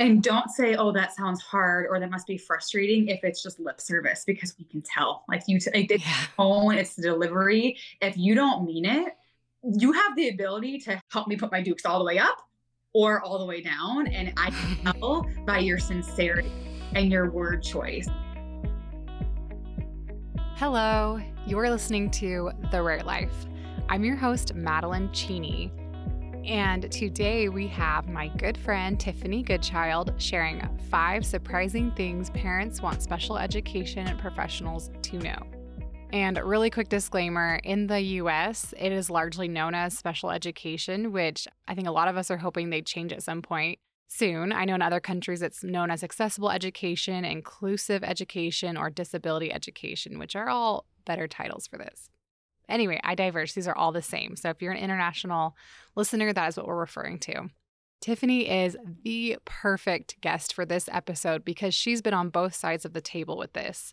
And don't say, oh, that sounds hard or that must be frustrating if it's just lip service because we can tell. Like you, t- it's yeah. tone, it's the delivery. If you don't mean it, you have the ability to help me put my dukes all the way up or all the way down. And I can tell by your sincerity and your word choice. Hello, you're listening to The Rare Life. I'm your host, Madeline Cheney. And today we have my good friend Tiffany Goodchild sharing five surprising things parents want special education professionals to know. And really quick disclaimer in the US, it is largely known as special education, which I think a lot of us are hoping they change at some point soon. I know in other countries it's known as accessible education, inclusive education, or disability education, which are all better titles for this. Anyway, I diverge. These are all the same. So if you're an international listener, that is what we're referring to. Tiffany is the perfect guest for this episode because she's been on both sides of the table with this.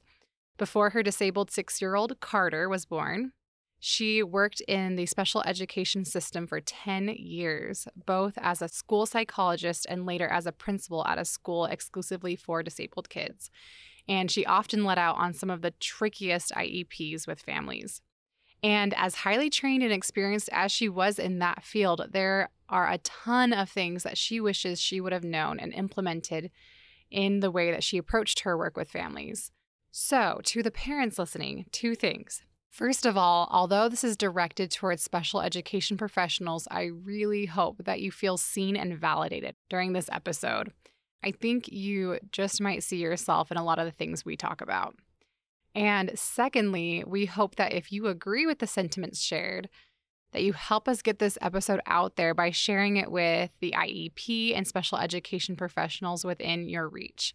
Before her disabled six year old Carter was born, she worked in the special education system for 10 years, both as a school psychologist and later as a principal at a school exclusively for disabled kids. And she often let out on some of the trickiest IEPs with families. And as highly trained and experienced as she was in that field, there are a ton of things that she wishes she would have known and implemented in the way that she approached her work with families. So, to the parents listening, two things. First of all, although this is directed towards special education professionals, I really hope that you feel seen and validated during this episode. I think you just might see yourself in a lot of the things we talk about. And secondly, we hope that if you agree with the sentiments shared, that you help us get this episode out there by sharing it with the IEP and special education professionals within your reach.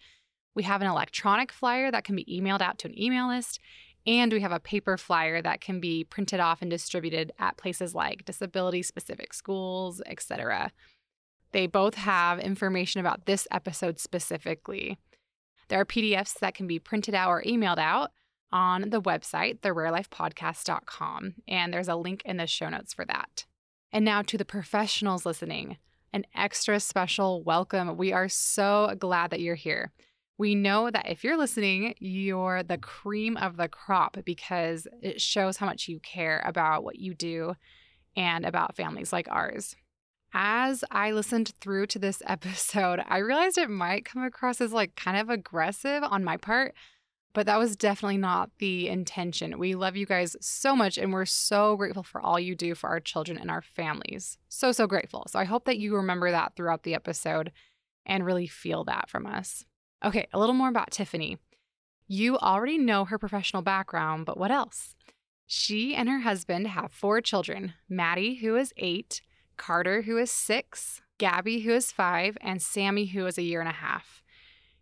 We have an electronic flyer that can be emailed out to an email list, and we have a paper flyer that can be printed off and distributed at places like disability specific schools, etc. They both have information about this episode specifically. There are PDFs that can be printed out or emailed out on the website, therarelifepodcast.com, and there's a link in the show notes for that. And now to the professionals listening, an extra special welcome. We are so glad that you're here. We know that if you're listening, you're the cream of the crop because it shows how much you care about what you do and about families like ours. As I listened through to this episode, I realized it might come across as like kind of aggressive on my part but that was definitely not the intention. We love you guys so much and we're so grateful for all you do for our children and our families. So, so grateful. So, I hope that you remember that throughout the episode and really feel that from us. Okay, a little more about Tiffany. You already know her professional background, but what else? She and her husband have four children Maddie, who is eight, Carter, who is six, Gabby, who is five, and Sammy, who is a year and a half.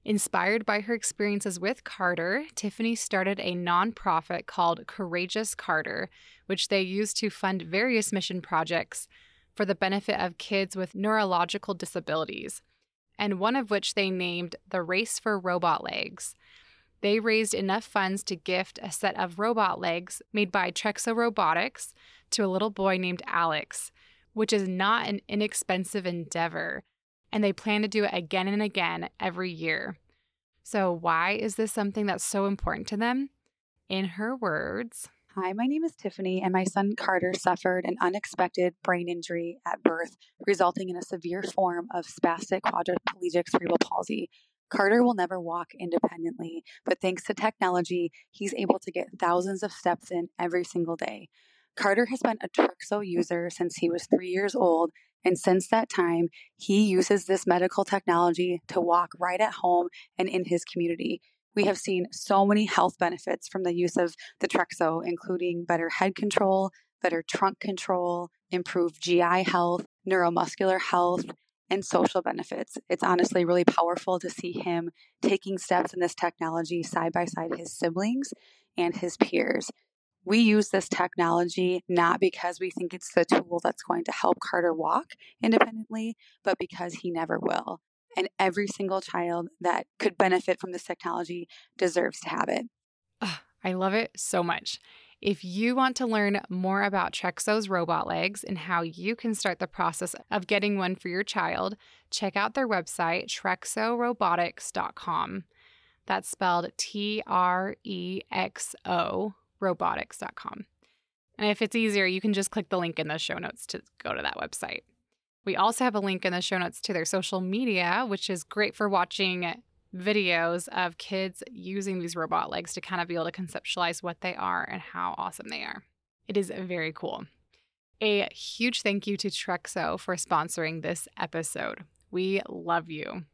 Inspired by her experiences with Carter, Tiffany started a nonprofit called Courageous Carter, which they use to fund various mission projects for the benefit of kids with neurological disabilities, and one of which they named the Race for Robot Legs. They raised enough funds to gift a set of robot legs made by Trexo Robotics to a little boy named Alex, which is not an inexpensive endeavor and they plan to do it again and again every year. So, why is this something that's so important to them? In her words, Hi, my name is Tiffany, and my son Carter suffered an unexpected brain injury at birth, resulting in a severe form of spastic quadriplegic cerebral palsy. Carter will never walk independently, but thanks to technology, he's able to get thousands of steps in every single day. Carter has been a Trexo user since he was three years old and since that time, he uses this medical technology to walk right at home and in his community. We have seen so many health benefits from the use of the Trexo, including better head control, better trunk control, improved GI health, neuromuscular health, and social benefits. It's honestly really powerful to see him taking steps in this technology side by side his siblings and his peers. We use this technology not because we think it's the tool that's going to help Carter walk independently, but because he never will. And every single child that could benefit from this technology deserves to have it. Oh, I love it so much. If you want to learn more about Trexo's robot legs and how you can start the process of getting one for your child, check out their website, trexorobotics.com. That's spelled T R E X O robotics.com. And if it's easier, you can just click the link in the show notes to go to that website. We also have a link in the show notes to their social media, which is great for watching videos of kids using these robot legs to kind of be able to conceptualize what they are and how awesome they are. It is very cool. A huge thank you to Trexo for sponsoring this episode. We love you.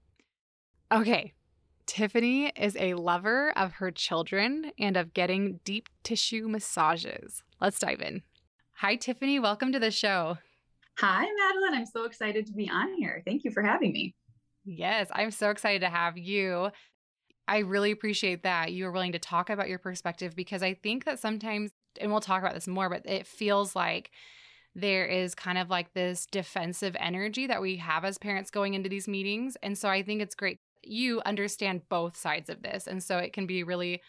Okay, Tiffany is a lover of her children and of getting deep tissue massages. Let's dive in. Hi, Tiffany. Welcome to the show. Hi, Madeline. I'm so excited to be on here. Thank you for having me. Yes, I'm so excited to have you. I really appreciate that you are willing to talk about your perspective because I think that sometimes, and we'll talk about this more, but it feels like there is kind of like this defensive energy that we have as parents going into these meetings. And so I think it's great you understand both sides of this. And so it can be really,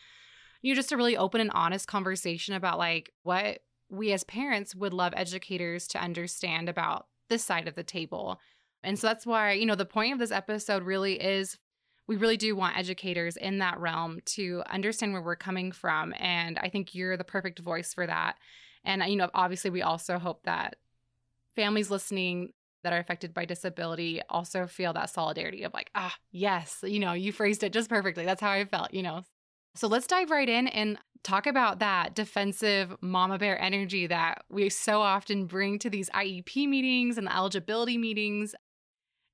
you know, just a really open and honest conversation about like what we as parents would love educators to understand about this side of the table and so that's why, you know, the point of this episode really is we really do want educators in that realm to understand where we're coming from. And I think you're the perfect voice for that. And, you know, obviously, we also hope that families listening that are affected by disability also feel that solidarity of like, ah, yes, you know, you phrased it just perfectly. That's how I felt, you know. So let's dive right in and talk about that defensive mama bear energy that we so often bring to these IEP meetings and the eligibility meetings.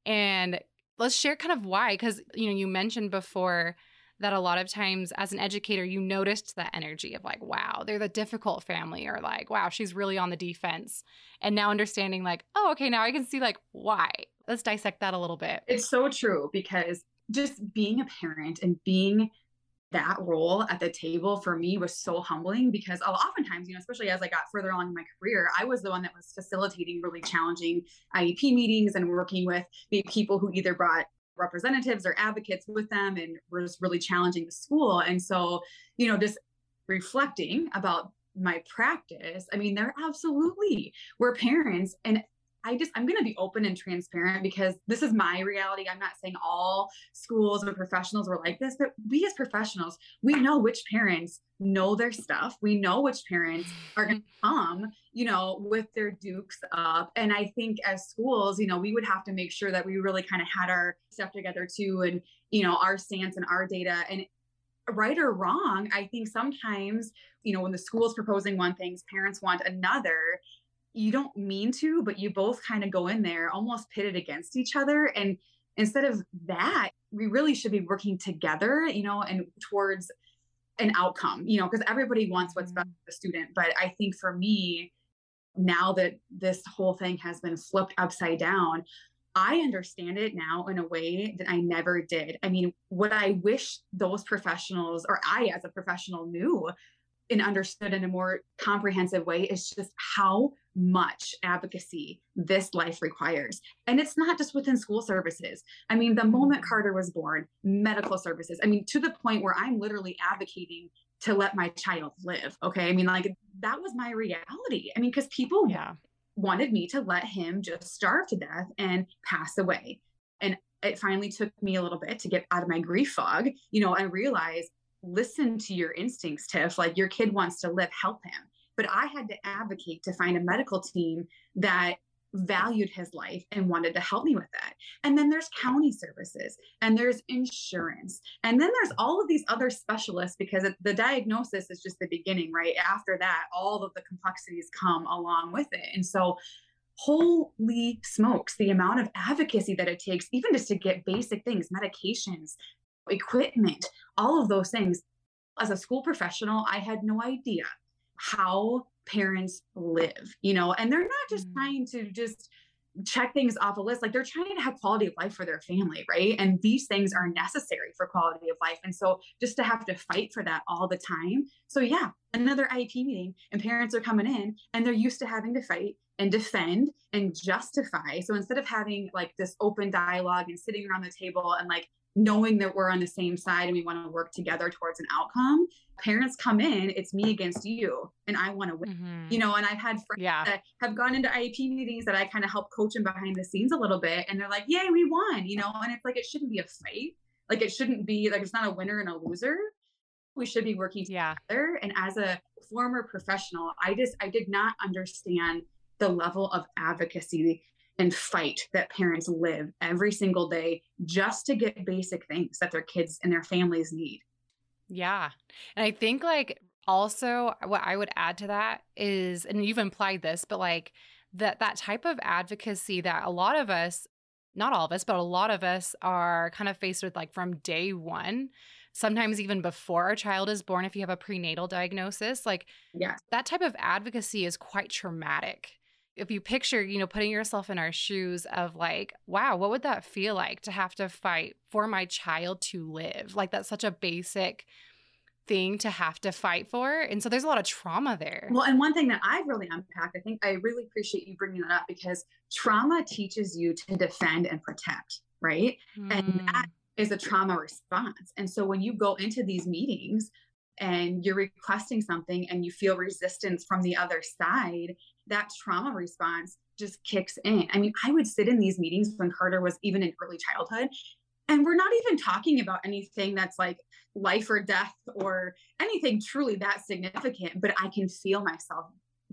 And let's share kind of why because you know you mentioned before that a lot of times as an educator you noticed that energy of like wow they're the difficult family or like wow she's really on the defense. And now understanding like oh okay now i can see like why. Let's dissect that a little bit. It's so true because just being a parent and being that role at the table for me was so humbling because oftentimes, you know, especially as I got further along in my career, I was the one that was facilitating really challenging IEP meetings and working with people who either brought representatives or advocates with them and was really challenging the school. And so, you know, just reflecting about my practice, I mean, there absolutely were parents and I just, I'm going to be open and transparent because this is my reality. I'm not saying all schools or professionals were like this, but we as professionals, we know which parents know their stuff. We know which parents are going to mm-hmm. come, you know, with their dukes up. And I think as schools, you know, we would have to make sure that we really kind of had our stuff together too and, you know, our stance and our data. And right or wrong, I think sometimes, you know, when the school's proposing one thing, parents want another you don't mean to, but you both kind of go in there almost pitted against each other. And instead of that, we really should be working together, you know, and towards an outcome, you know, because everybody wants what's best mm-hmm. for the student. But I think for me, now that this whole thing has been flipped upside down, I understand it now in a way that I never did. I mean, what I wish those professionals or I as a professional knew and understood in a more comprehensive way is just how much advocacy this life requires. And it's not just within school services. I mean, the mm-hmm. moment Carter was born, medical services, I mean, to the point where I'm literally advocating to let my child live. Okay. I mean, like that was my reality. I mean, because people yeah. wanted me to let him just starve to death and pass away. And it finally took me a little bit to get out of my grief fog, you know, and realize listen to your instincts, Tiff. Like your kid wants to live, help him. But I had to advocate to find a medical team that valued his life and wanted to help me with that. And then there's county services and there's insurance. And then there's all of these other specialists because the diagnosis is just the beginning, right? After that, all of the complexities come along with it. And so, holy smokes, the amount of advocacy that it takes, even just to get basic things, medications, equipment, all of those things. As a school professional, I had no idea how parents live, you know, and they're not just mm. trying to just check things off a list like they're trying to have quality of life for their family right and these things are necessary for quality of life and so just to have to fight for that all the time so yeah another iep meeting and parents are coming in and they're used to having to fight and defend and justify. So instead of having like this open dialogue and sitting around the table and like knowing that we're on the same side and we want to work together towards an outcome, parents come in, it's me against you, and I want to win. Mm-hmm. You know, and I've had friends yeah. that have gone into IEP meetings that I kind of help coach them behind the scenes a little bit, and they're like, "Yay, we won!" You know, and it's like it shouldn't be a fight. Like it shouldn't be like it's not a winner and a loser. We should be working yeah. together. And as a former professional, I just I did not understand the level of advocacy and fight that parents live every single day just to get basic things that their kids and their families need. Yeah. And I think like also what I would add to that is and you've implied this, but like that that type of advocacy that a lot of us not all of us, but a lot of us are kind of faced with like from day one, sometimes even before our child is born, if you have a prenatal diagnosis, like yeah. that type of advocacy is quite traumatic. If you picture, you know, putting yourself in our shoes of like, wow, what would that feel like to have to fight for my child to live? Like that's such a basic thing to have to fight for. And so there's a lot of trauma there. Well, and one thing that I've really unpacked, I think I really appreciate you bringing that up because trauma teaches you to defend and protect, right? Mm. And that hmm. a trauma response. And so when you go into these meetings and you're requesting something and you feel resistance from the other side, that trauma response just kicks in. I mean, I would sit in these meetings when Carter was even in early childhood and we're not even talking about anything that's like life or death or anything truly that significant, but I can feel myself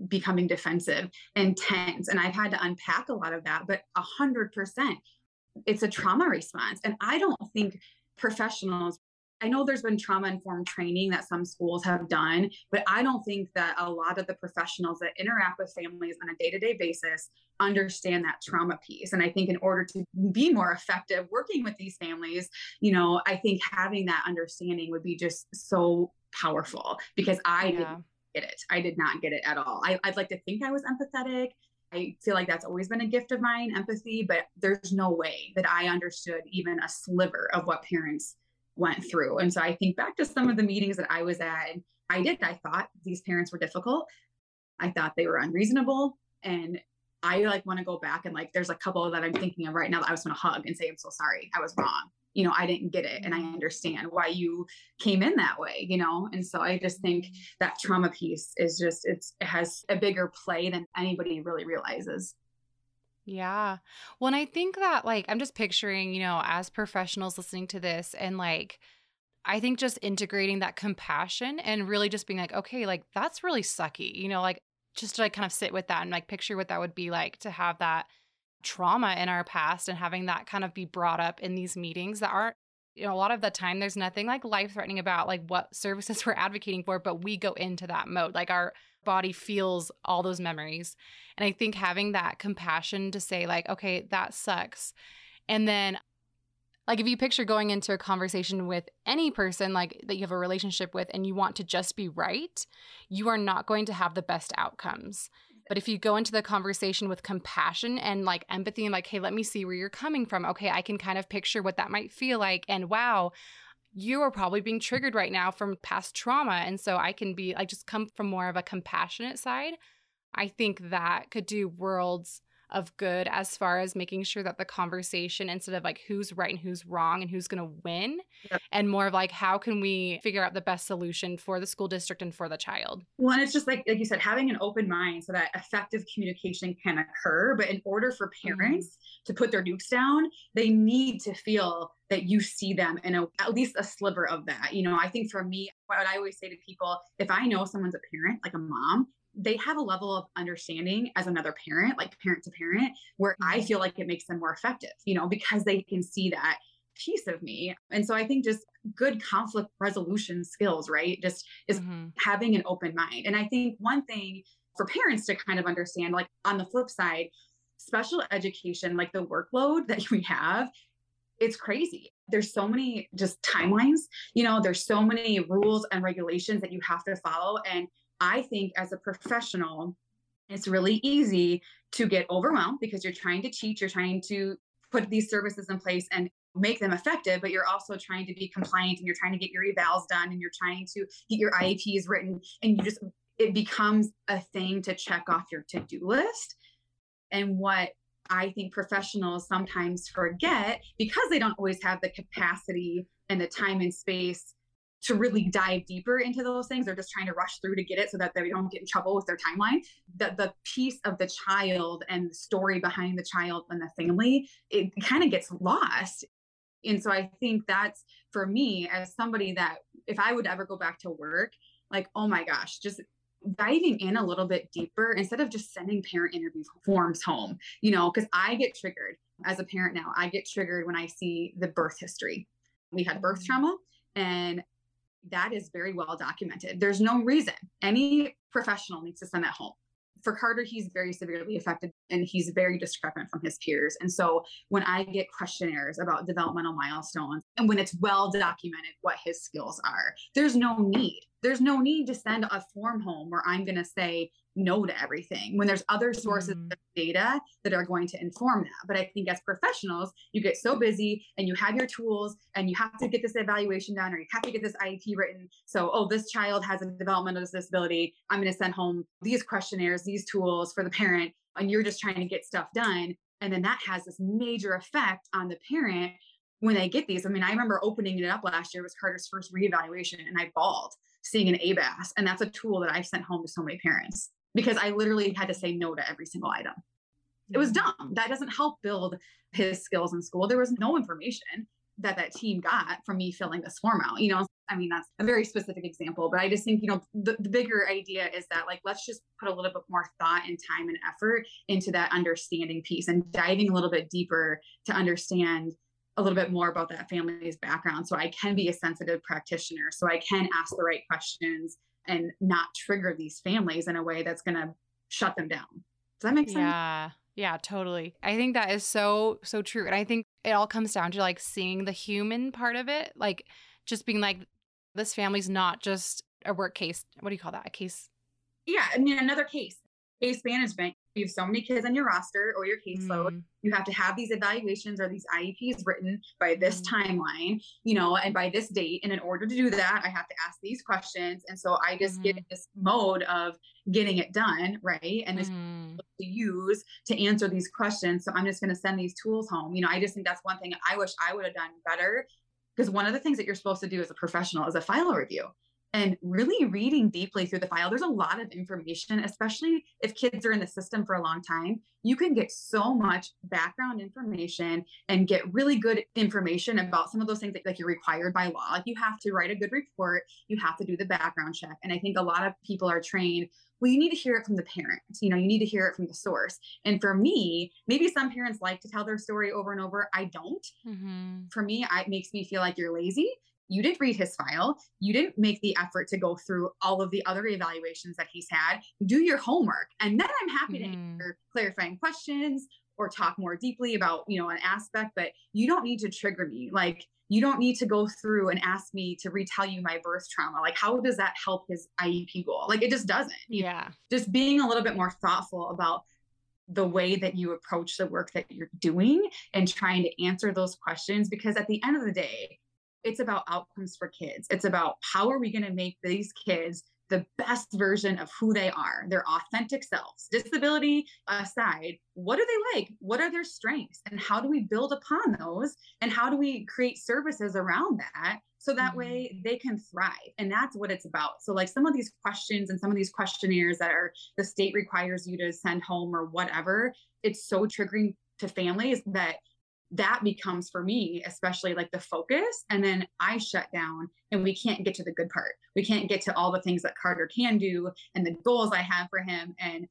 becoming defensive and tense. And I've had to unpack a lot of that, but a hundred percent, it's a trauma response. And I don't think professionals I know there's been trauma informed training that some schools have done, but I don't think that a lot of the professionals that interact with families on a day to day basis understand that trauma piece. And I think in order to be more effective working with these families, you know, I think having that understanding would be just so powerful because I yeah. didn't get it. I did not get it at all. I, I'd like to think I was empathetic. I feel like that's always been a gift of mine, empathy, but there's no way that I understood even a sliver of what parents went through. And so I think back to some of the meetings that I was at, I did, I thought these parents were difficult. I thought they were unreasonable. And I like want to go back and like, there's a couple that I'm thinking of right now that I was going to hug and say, I'm so sorry. I was wrong. You know, I didn't get it. And I understand why you came in that way, you know? And so I just think that trauma piece is just, it's, it has a bigger play than anybody really realizes. Yeah. Well, and I think that, like, I'm just picturing, you know, as professionals listening to this and like, I think just integrating that compassion and really just being like, okay, like, that's really sucky, you know, like, just to like kind of sit with that and like picture what that would be like to have that trauma in our past and having that kind of be brought up in these meetings that aren't you know a lot of the time there's nothing like life threatening about like what services we're advocating for but we go into that mode like our body feels all those memories. And I think having that compassion to say, like, okay, that sucks. And then, like, if you picture going into a conversation with any person, like that you have a relationship with, and you want to just be right, you are not going to have the best outcomes. But if you go into the conversation with compassion and like empathy and like, hey, let me see where you're coming from. Okay, I can kind of picture what that might feel like. And wow, you are probably being triggered right now from past trauma. And so I can be, like, just come from more of a compassionate side. I think that could do worlds of good as far as making sure that the conversation instead of like who's right and who's wrong and who's going to win yep. and more of like how can we figure out the best solution for the school district and for the child well and it's just like like you said having an open mind so that effective communication can occur but in order for parents mm-hmm. to put their nukes down they need to feel that you see them in a, at least a sliver of that you know i think for me what i always say to people if i know someone's a parent like a mom they have a level of understanding as another parent, like parent to parent, where I mm-hmm. feel like it makes them more effective, you know, because they can see that piece of me. And so I think just good conflict resolution skills, right? Just is mm-hmm. having an open mind. And I think one thing for parents to kind of understand, like on the flip side, special education, like the workload that we have, it's crazy. There's so many just timelines, you know, there's so many rules and regulations that you have to follow. And I think as a professional, it's really easy to get overwhelmed because you're trying to teach, you're trying to put these services in place and make them effective, but you're also trying to be compliant and you're trying to get your evals done and you're trying to get your IEPs written and you just it becomes a thing to check off your to-do list. And what I think professionals sometimes forget because they don't always have the capacity and the time and space to really dive deeper into those things. They're just trying to rush through to get it so that they don't get in trouble with their timeline. That the piece of the child and the story behind the child and the family, it kind of gets lost. And so I think that's for me as somebody that if I would ever go back to work, like, oh my gosh, just diving in a little bit deeper instead of just sending parent interview forms home, you know, because I get triggered as a parent now. I get triggered when I see the birth history. We had birth mm. trauma and that is very well documented. There's no reason any professional needs to send that home. For Carter, he's very severely affected and he's very discrepant from his peers. And so when I get questionnaires about developmental milestones and when it's well documented what his skills are, there's no need. There's no need to send a form home where I'm going to say, no to everything when there's other sources mm. of data that are going to inform that. But I think as professionals, you get so busy and you have your tools and you have to get this evaluation done or you have to get this IEP written. So, oh, this child has a developmental disability. I'm going to send home these questionnaires, these tools for the parent, and you're just trying to get stuff done. And then that has this major effect on the parent when they get these. I mean, I remember opening it up last year, it was Carter's first reevaluation, and I bawled seeing an ABAS. And that's a tool that I sent home to so many parents because I literally had to say no to every single item. It was mm. dumb. That doesn't help build his skills in school. There was no information that that team got from me filling this form out. You know, I mean, that's a very specific example, but I just think, you know, the, the bigger idea is that like, let's just put a little bit more thought and time and effort into that understanding piece and diving a little bit deeper to understand a little bit more about that family's background so I can be a sensitive practitioner, so I can ask the right questions and not trigger these families in a way that's going to shut them down. Does that make sense? Yeah. Yeah, totally. I think that is so so true. And I think it all comes down to like seeing the human part of it, like just being like this family's not just a work case. What do you call that? A case? Yeah, I mean another case. Case management you have so many kids on your roster or your caseload. Mm. You have to have these evaluations or these IEPs written by this mm. timeline, you know, and by this date. And in order to do that, I have to ask these questions. And so I just mm. get this mode of getting it done, right? And this mm. to use to answer these questions. So I'm just going to send these tools home. You know, I just think that's one thing I wish I would have done better. Because one of the things that you're supposed to do as a professional is a file review and really reading deeply through the file. There's a lot of information, especially if kids are in the system for a long time. You can get so much background information and get really good information about some of those things that like you're required by law. Like you have to write a good report, you have to do the background check. And I think a lot of people are trained well, you need to hear it from the parents. You know, you need to hear it from the source. And for me, maybe some parents like to tell their story over and over. I don't. Mm-hmm. For me, it makes me feel like you're lazy you didn't read his file. You didn't make the effort to go through all of the other evaluations that he's had. Do your homework. And then I'm happy mm-hmm. to answer clarifying questions or talk more deeply about, you know, an aspect, but you don't need to trigger me. Like, you don't need to go through and ask me to retell you my birth trauma. Like, how does that help his IEP goal? Like, it just doesn't. Yeah. Just being a little bit more thoughtful about the way that you approach the work that you're doing and trying to answer those questions. Because at the end of the day, it's about outcomes for kids. It's about how are we going to make these kids the best version of who they are, their authentic selves. Disability aside, what are they like? What are their strengths? And how do we build upon those? And how do we create services around that so that mm-hmm. way they can thrive? And that's what it's about. So, like some of these questions and some of these questionnaires that are the state requires you to send home or whatever, it's so triggering to families that that becomes for me especially like the focus and then i shut down and we can't get to the good part. We can't get to all the things that carter can do and the goals i have for him and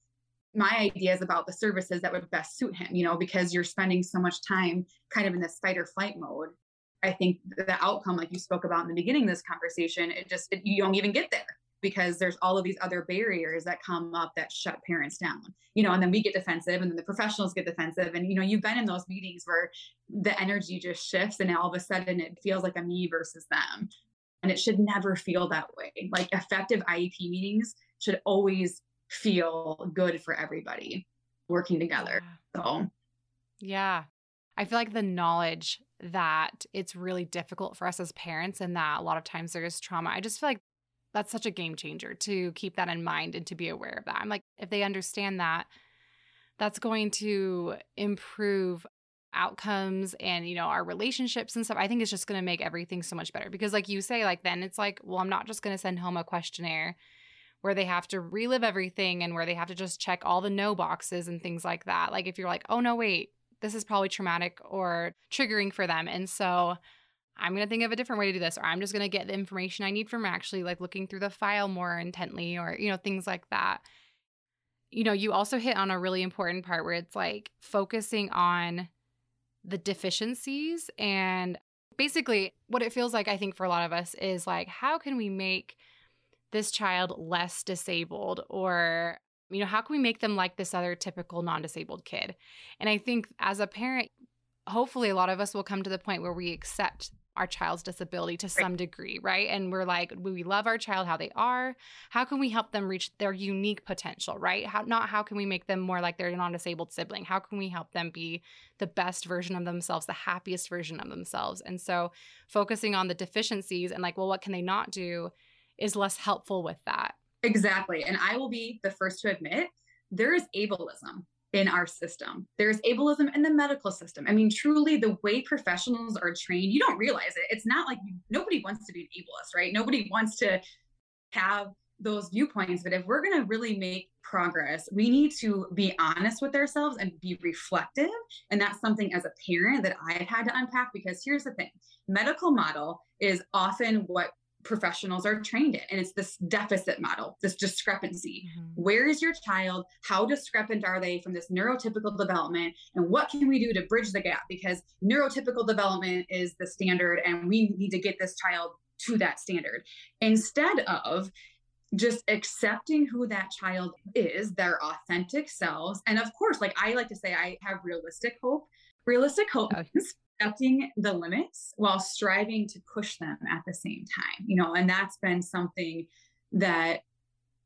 my ideas about the services that would best suit him you know because you're spending so much time kind of in this fight or flight mode. I think the outcome like you spoke about in the beginning of this conversation it just it, you don't even get there because there's all of these other barriers that come up that shut parents down. You know and then we get defensive and then the professionals get defensive and you know you've been in those meetings where the energy just shifts and all of a sudden it feels like a me versus them. And it should never feel that way. Like effective iep meetings should always feel good for everybody working together. So. Yeah. I feel like the knowledge that it's really difficult for us as parents and that a lot of times there is trauma i just feel like that's such a game changer to keep that in mind and to be aware of that. I'm like, if they understand that that's going to improve outcomes and you know our relationships and stuff i think it's just going to make everything so much better. Because like you say like then it's like well i'm not just going to send home a questionnaire where they have to relive everything and where they have to just check all the no boxes and things like that. Like if you're like oh no wait this is probably traumatic or triggering for them. And so i'm going to think of a different way to do this or i'm just going to get the information i need from actually like looking through the file more intently or you know things like that. You know you also hit on a really important part where it's like focusing on the deficiencies and basically what it feels like I think for a lot of us is like how can we make this child less disabled or you know how can we make them like this other typical non-disabled kid? And i think as a parent hopefully a lot of us will come to the point where we accept our child's disability to some degree, right? And we're like, we love our child how they are. How can we help them reach their unique potential, right? How not how can we make them more like their non-disabled sibling? How can we help them be the best version of themselves, the happiest version of themselves? And so focusing on the deficiencies and like, well, what can they not do is less helpful with that. Exactly. And I will be the first to admit there is ableism in our system. There's ableism in the medical system. I mean, truly, the way professionals are trained, you don't realize it. It's not like nobody wants to be an ableist, right? Nobody wants to have those viewpoints. But if we're going to really make progress, we need to be honest with ourselves and be reflective. And that's something as a parent that I've had to unpack because here's the thing medical model is often what professionals are trained in. And it's this deficit model, this discrepancy. Mm-hmm. Where is your child? How discrepant are they from this neurotypical development? And what can we do to bridge the gap? Because neurotypical development is the standard, and we need to get this child to that standard instead of just accepting who that child is, their authentic selves. And of course, like I like to say, I have realistic hope. Realistic hope oh. Accepting the limits while striving to push them at the same time you know and that's been something that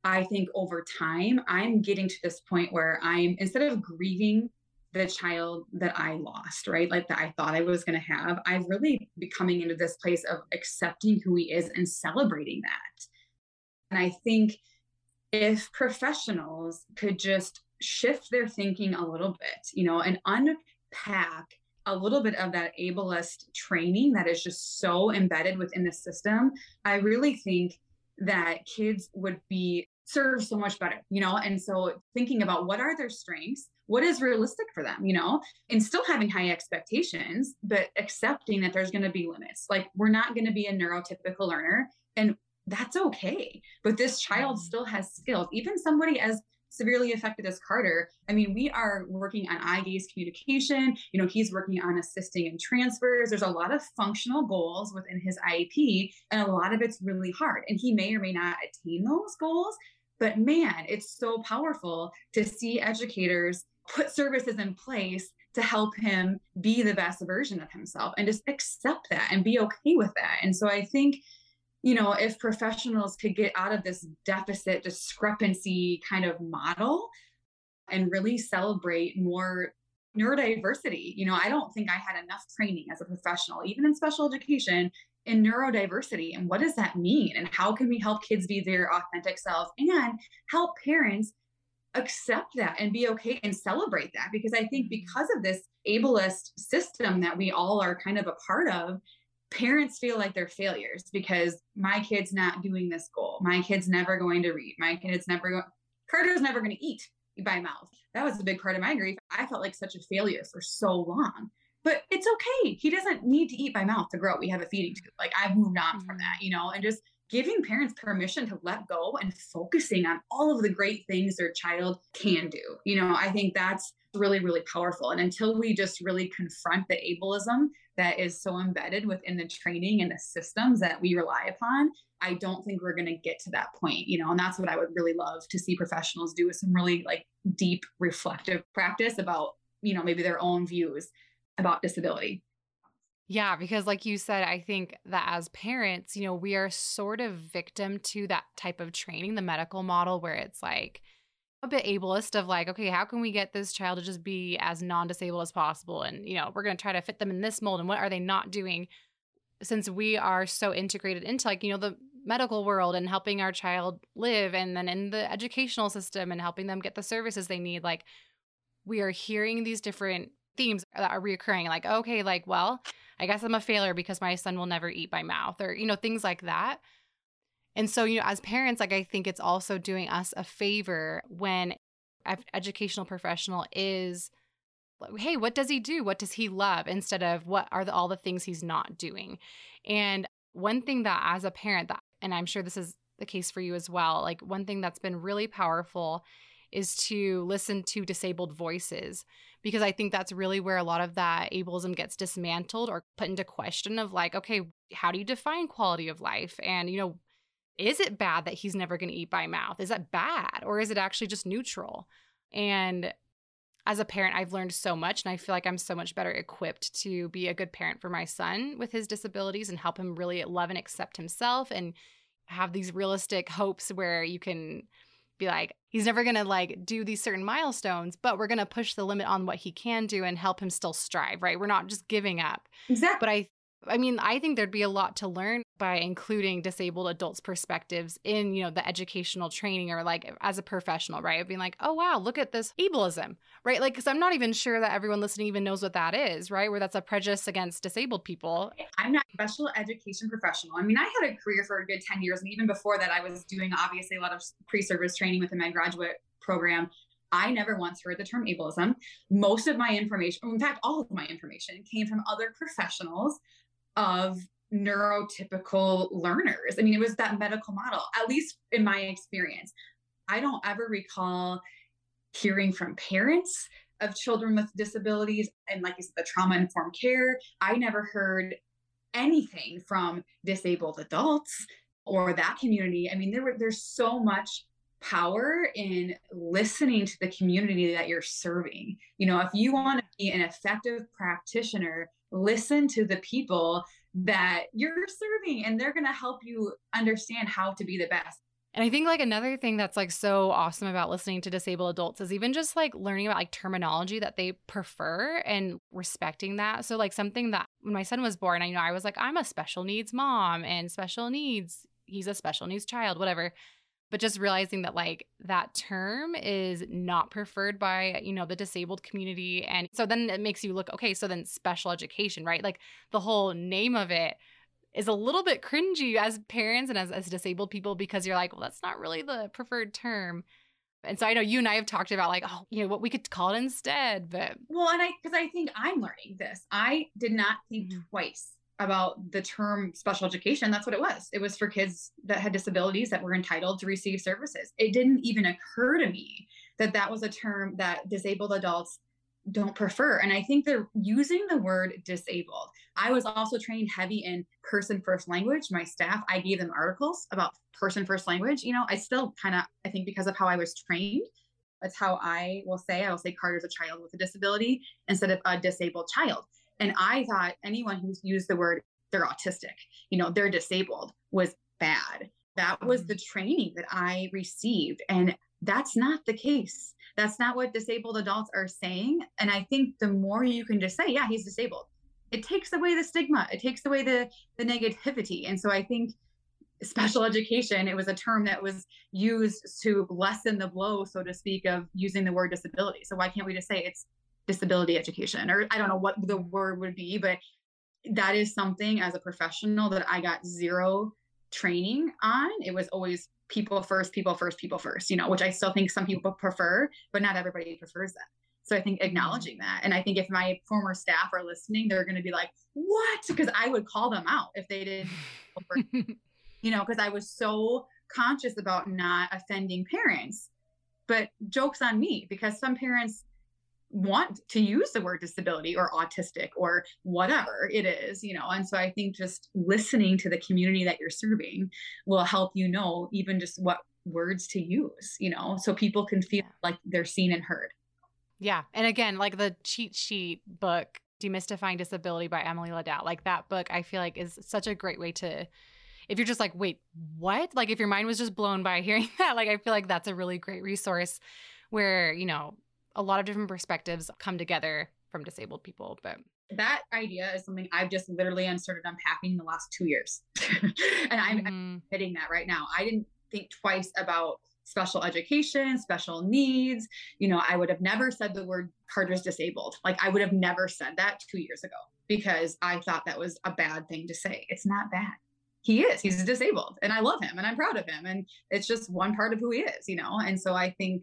i think over time i'm getting to this point where i'm instead of grieving the child that i lost right like that i thought i was going to have i've really becoming into this place of accepting who he is and celebrating that. And i think if professionals could just shift their thinking a little bit you know and unpack a little bit of that ableist training that is just so embedded within the system, I really think that kids would be served so much better, you know? And so thinking about what are their strengths, what is realistic for them, you know, and still having high expectations, but accepting that there's going to be limits. Like we're not going to be a neurotypical learner and that's okay. But this child mm-hmm. still has skills. Even somebody as severely affected as Carter, I mean, we are working on eye gaze communication. You know, he's working on assisting in transfers. There's a lot of functional goals within his IEP, and a lot of it's really hard. And he may or may not attain those goals. But man, it's so powerful to see educators put services in place to help him be the best version of himself and just accept that and be okay with that. And so I think you know, if professionals could get out of this deficit discrepancy kind of model and really celebrate more neurodiversity. You know, I don't think I had enough training as a professional, even in special education, in neurodiversity. And what does that mean? And how can we help kids be their authentic selves and help parents accept that and be okay and celebrate that? Because I think mm-hmm. because of this ableist system that we all are kind of a part of, parents feel like they're failures because my kid's not doing this goal. My kid's never going to read. My kid's never going, Carter's never going to eat by mouth. That was a big part of my grief. I felt like such a failure for so long. But it's okay. He doesn't need to eat by mouth to grow. We have a feeding tube. Like I've moved on mm-hmm. from that, you know, and just giving parents permission to let go and focusing on all of the great things their child can do. You know, I think that's really, really powerful. And until we just really confront the ableism that is so embedded within the training and the systems that we rely upon, I don't think we're going to get to that point, you know, and that's what I would really love to see professionals do is some really like deep reflective practice about, you know, maybe their own views about disability. Yeah, because like you said, I think that as parents, you know, we are sort of victim to that type of training, the medical model where it's like a bit ableist of like, okay, how can we get this child to just be as non-disabled as possible? And, you know, we're going to try to fit them in this mold and what are they not doing? Since we are so integrated into like, you know, the medical world and helping our child live and then in the educational system and helping them get the services they need like we are hearing these different themes that are reoccurring like okay like well i guess i'm a failure because my son will never eat by mouth or you know things like that and so you know as parents like i think it's also doing us a favor when an educational professional is hey what does he do? What does he love? instead of what are the, all the things he's not doing? And one thing that as a parent that and i'm sure this is the case for you as well like one thing that's been really powerful is to listen to disabled voices because I think that's really where a lot of that ableism gets dismantled or put into question of like, okay, how do you define quality of life? And, you know, is it bad that he's never going to eat by mouth? Is that bad or is it actually just neutral? And as a parent, I've learned so much and I feel like I'm so much better equipped to be a good parent for my son with his disabilities and help him really love and accept himself and have these realistic hopes where you can be like, he's never going to like do these certain milestones, but we're going to push the limit on what he can do and help him still strive, right? We're not just giving up. Exactly. But I I mean, I think there'd be a lot to learn by including disabled adults' perspectives in, you know, the educational training or like as a professional, right? Being like, oh wow, look at this ableism, right? Like, because I'm not even sure that everyone listening even knows what that is, right? Where that's a prejudice against disabled people. I'm not a special education professional. I mean, I had a career for a good 10 years, and even before that, I was doing obviously a lot of pre-service training with the med graduate program. I never once heard the term ableism. Most of my information, in fact, all of my information came from other professionals of neurotypical learners. I mean, it was that medical model, at least in my experience. I don't ever recall hearing from parents of children with disabilities and, like you said, the trauma informed care. I never heard anything from disabled adults or that community. I mean, there were there's so much power in listening to the community that you're serving. You know, if you want to be an effective practitioner listen to the people that you're serving and they're going to help you understand how to be the best. And I think like another thing that's like so awesome about listening to disabled adults is even just like learning about like terminology that they prefer and respecting that. So like something that when my son was born, I know I was like I'm a special needs mom and special needs he's a special needs child, whatever but just realizing that like that term is not preferred by you know the disabled community and so then it makes you look okay so then special education right like the whole name of it is a little bit cringy as parents and as, as disabled people because you're like well that's not really the preferred term and so I know you and I have talked about like, oh, you know, what we could call it instead. But well, and I because I think I'm learning this. I did not think mm-hmm. twice about the term special education, that's what it was. It was for kids that had disabilities that were entitled to receive services. It didn't even occur to me that that was a term that disabled adults don't prefer. And I think they're using the word disabled. I was also trained heavy in person first language. My staff, I gave them articles about person first language. You know, I still kind of, I think because of how I was trained, that's how I will say, I will say Carter's a child with a disability instead of a disabled child. And I thought anyone who's used the word they're autistic, you know, they're disabled was bad. That was mm-hmm. the training that I received. And that's not the case. That's not what disabled adults are saying. And I think the more you can just say, yeah, he's disabled, it takes away the stigma, it takes away the the negativity. And so I think special education, it was a term that was used to lessen the blow, so to speak, of using the word disability. So why can't we just say it's disability education or i don't know what the word would be but that is something as a professional that i got zero training on. It was always people first people first people first you know which i still think some people prefer but not everybody prefers that. So i think mm-hmm. acknowledging that. And i think if my former staff are listening they're going to be like what? Because i would call them out if they didn't you know because i was so conscious about not offending parents. But jokes on me because some parents want to use the word disability or autistic or whatever it is, you know. And so I think just listening to the community that you're serving will help you know even just what words to use, you know, so people can feel like they're seen and heard. Yeah. And again, like the cheat sheet book, Demystifying Disability by Emily Ladau, like that book, I feel like is such a great way to if you're just like, wait, what? Like if your mind was just blown by hearing that, like I feel like that's a really great resource where, you know, a lot of different perspectives come together from disabled people. But that idea is something I've just literally started unpacking in the last two years. and I'm mm-hmm. admitting that right now. I didn't think twice about special education, special needs. You know, I would have never said the word Carter's disabled. Like I would have never said that two years ago because I thought that was a bad thing to say. It's not bad. He is, he's disabled and I love him and I'm proud of him. And it's just one part of who he is, you know? And so I think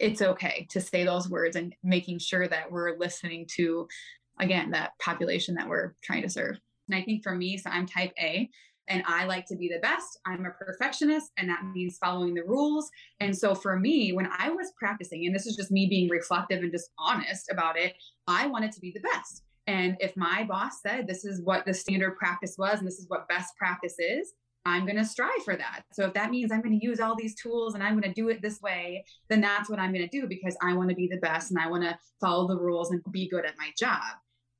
it's okay to say those words and making sure that we're listening to, again, that population that we're trying to serve. And I think for me, so I'm type A and I like to be the best. I'm a perfectionist, and that means following the rules. And so for me, when I was practicing, and this is just me being reflective and just honest about it, I wanted to be the best. And if my boss said this is what the standard practice was and this is what best practice is, I'm going to strive for that. So if that means I'm going to use all these tools and I'm going to do it this way, then that's what I'm going to do because I want to be the best and I want to follow the rules and be good at my job.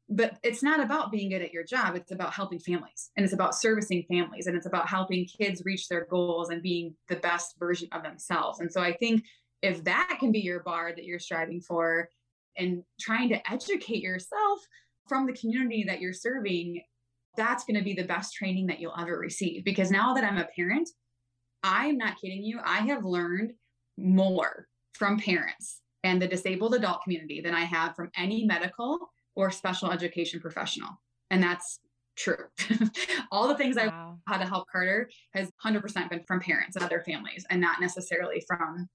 But it's not about being good at your job. It's about helping families and it's about servicing families and it's about helping kids reach their goals and being the best version of themselves. And so i think if that can be your bar that you're striving for and trying to educate yourself from the community that you're serving that's going to be the best training that you'll ever receive because now that i'm a parent i'm not kidding you i have learned more from parents and the disabled adult community than i have from any medical or special education professional. And that's true. All the things wow. I how to help Carter has 100% been from parents and other families and not necessarily from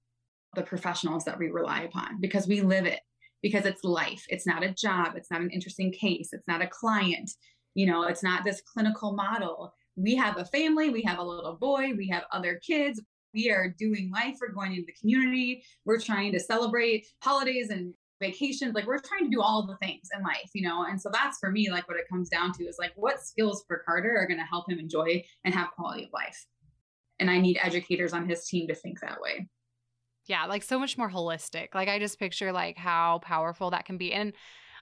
the professionals that we rely upon because we live it because it's life. It's not a job, it's not an interesting case, it's not a client. You know, it's not this clinical model. We have a family, we have a little boy, we have other kids. We are doing life. We're going into the community. We're trying to celebrate holidays and vacations like we're trying to do all the things in life you know and so that's for me like what it comes down to is like what skills for carter are going to help him enjoy and have quality of life and i need educators on his team to think that way yeah like so much more holistic like i just picture like how powerful that can be and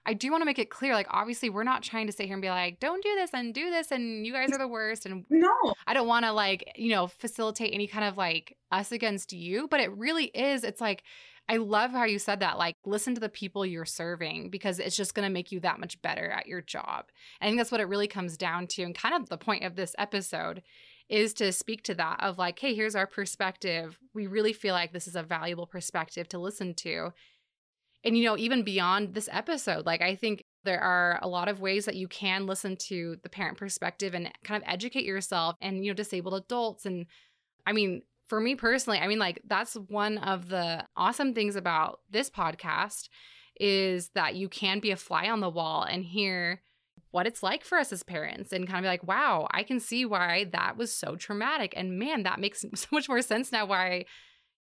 I do want to make it clear, like, obviously, we're not trying to sit here and be like, don't do this and do this, and you guys are the worst. And no, I don't want to, like, you know, facilitate any kind of like us against you, but it really is. It's like, I love how you said that. Like, listen to the people you're serving because it's just going to make you that much better at your job. I think that's what it really comes down to. And kind of the point of this episode is to speak to that of like, hey, here's our perspective. We really feel like this is a valuable perspective to listen to. And, you know, even beyond this episode, like, I think there are a lot of ways that you can listen to the parent perspective and kind of educate yourself and, you know, disabled adults. And I mean, for me personally, I mean, like, that's one of the awesome things about this podcast is that you can be a fly on the wall and hear what it's like for us as parents and kind of be like, wow, I can see why that was so traumatic. And man, that makes so much more sense now why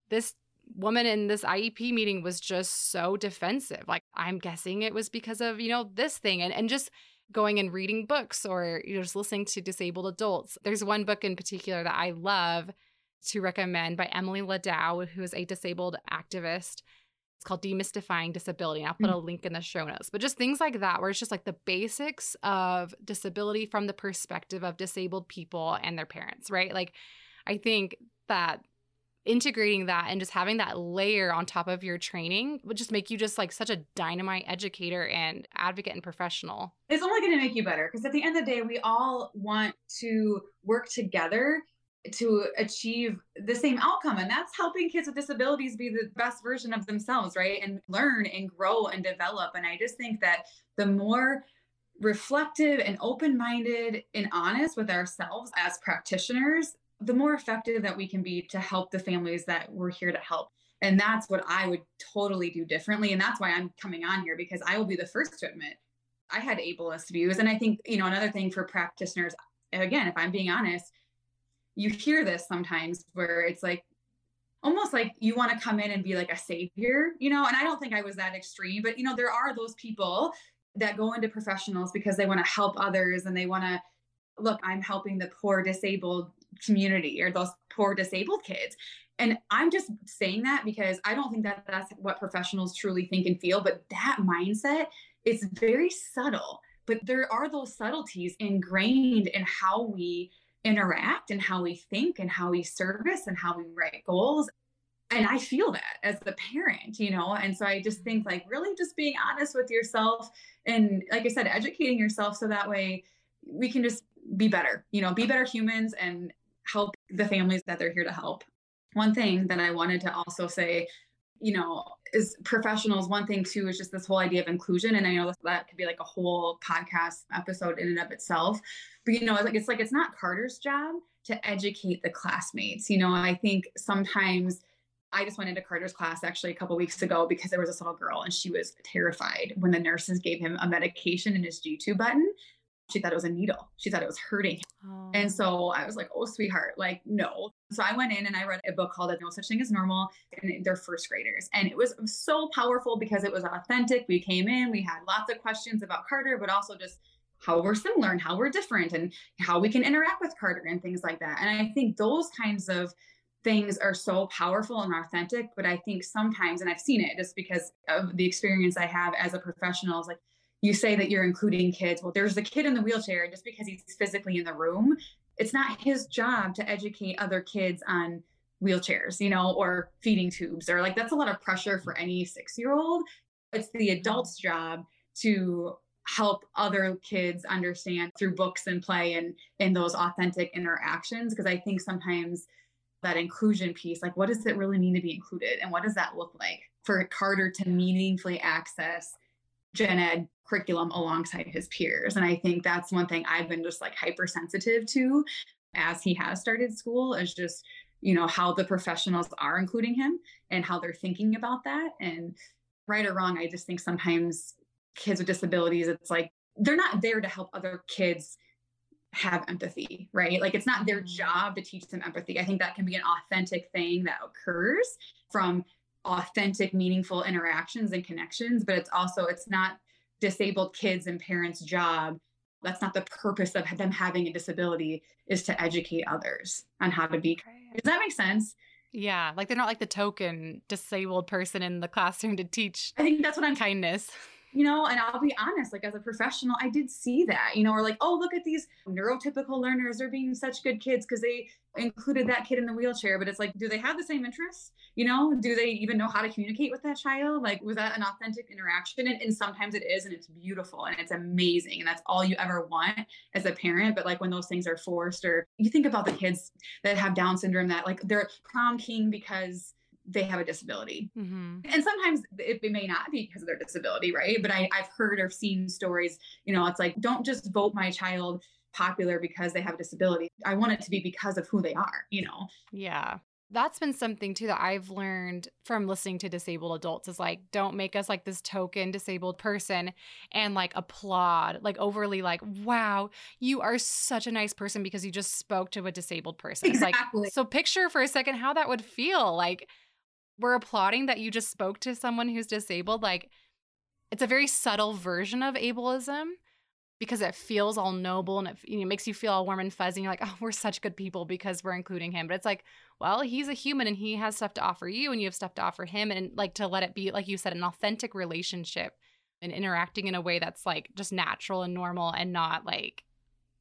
this woman in this IEP meeting was just so defensive. Like, I'm guessing it was because of, you know, this thing and, and just going and reading books or you know, just listening to disabled adults. There's one book in particular that I love to recommend by Emily Ladau, who is a disabled activist. It's called Demystifying Disability. And I'll put mm. a link in the show notes. But just things like that, where it's just like the basics of disability from the perspective of disabled people and their parents, right? Like, I think that integrating that and just having that layer on top of your training would just make you just like such a dynamite educator and advocate and professional. It's only going to make you better because at the end of the day, we all want to work together to achieve the same outcome and that's helping kids with disabilities be the best version of themselves right and learn and grow and develop and i just think that the more reflective and open-minded and honest with ourselves as practitioners the more effective that we can be to help the families that we're here to help. And that's what i would totally do differently. And that's why i'm coming on here because i will be the first to admit i had ableist views. And i think you know another thing for practitioners again if i'm being honest you hear this sometimes where it's like almost like you want to come in and be like a savior, you know, and I don't think I was that extreme, but you know, there are those people that go into professionals because they want to help others and they want to look, I'm helping the poor disabled community or those poor disabled kids. And I'm just saying that because I don't think that that's what professionals truly think and feel, but that mindset is very subtle. But there are those subtleties ingrained in how we interact and how we think and how we service and how we write goals and i feel that as the parent you know and so i just mm-hmm. think like really just being honest with yourself and like i said educating yourself so that way we can just be better you know be better humans and help the families that they're here to help one thing that I wanted to also say, you know, is professionals. One thing too is just this whole idea of inclusion. And I know that could be like a whole podcast episode in and of itself. But you know, like it's like it's not Carter's job to educate the classmates. You know, I think sometimes I just went into Carter's class actually a couple weeks ago because there was this little girl and she was terrified when the nurses gave him a medication in his G-tube button she thought it was a needle. She thought it was hurting. Oh. And so I was like, oh, sweetheart, like, no. So I went in and I read a book called No Such Thing as Normal, and they're first graders. And it was so powerful because it was authentic. We came in, we had lots of questions about Carter, but also just how we're similar and how we're different and how we can interact with Carter and things like that. And I think those kinds of things are so powerful and authentic. But I think sometimes, and I've seen it just because of the experience I have as a professional, is like, you say that you're including kids. Well, there's the kid in the wheelchair, just because he's physically in the room, it's not his job to educate other kids on wheelchairs, you know, or feeding tubes, or like that's a lot of pressure for any six year old. It's the adult's job to help other kids understand through books and play and in those authentic interactions because i think sometimes that inclusion piece like what does it really mean to be included and what does that look like for carter to meaningfully access gen ed curriculum alongside his peers. And I think that's one thing I've been just like hypersensitive to as he has started school is just, you know, how the professionals are including him and how they're thinking about that. And right or wrong, I just think sometimes kids with disabilities, it's like they're not there to help other kids have empathy, right? Like it's not their mm-hmm. job to teach them empathy. I think that can be an authentic thing that occurs from authentic meaningful interactions and connections but it's also it's not disabled kids and parents job. That's not the purpose of them having a disability is to educate others on how to be does that make sense? Yeah like they're not like the token disabled person in the classroom to teach i think that's what i'm kindness you know and i'll be honest like as a professional i did see that you know or like oh look at these neurotypical learners they're being such good kids because they included that kid in the wheelchair but it's like do they have the same interests? You know do they even know how to communicate with that child? Like was that an authentic interaction? And, and sometimes it is and it's beautiful and it's amazing and that's all you ever want as a parent but like when those things are forced or you think about the kids that have down syndrome that like they're prom king because they have a disability. Mm-hmm. And sometimes it, it, may not be because of their disability, right? But I, I've heard or seen stories, you know, it's like, don't just vote my child popular because they have a disability. I want it to be because of who they are, you know? Yeah. That's been something too that I've learned from listening to disabled adults is like, don't make us like this token disabled person and like applaud, like overly like, wow, you are such a nice person because you just spoke to a disabled person. Exactly. It's like, so picture for a second how that would feel. Like, we're applauding that you just spoke to someone who's disabled like it's a very subtle version of ableism because it feels all noble and it you know, makes you feel all warm and fuzzy. And you're like, oh, we're such good people because we're including him. But it's like, well, he's a human and he has stuff to offer you and you have stuff to offer him. And like to let it be, like you said, an authentic relationship and interacting in a way that's like just natural and normal and not like,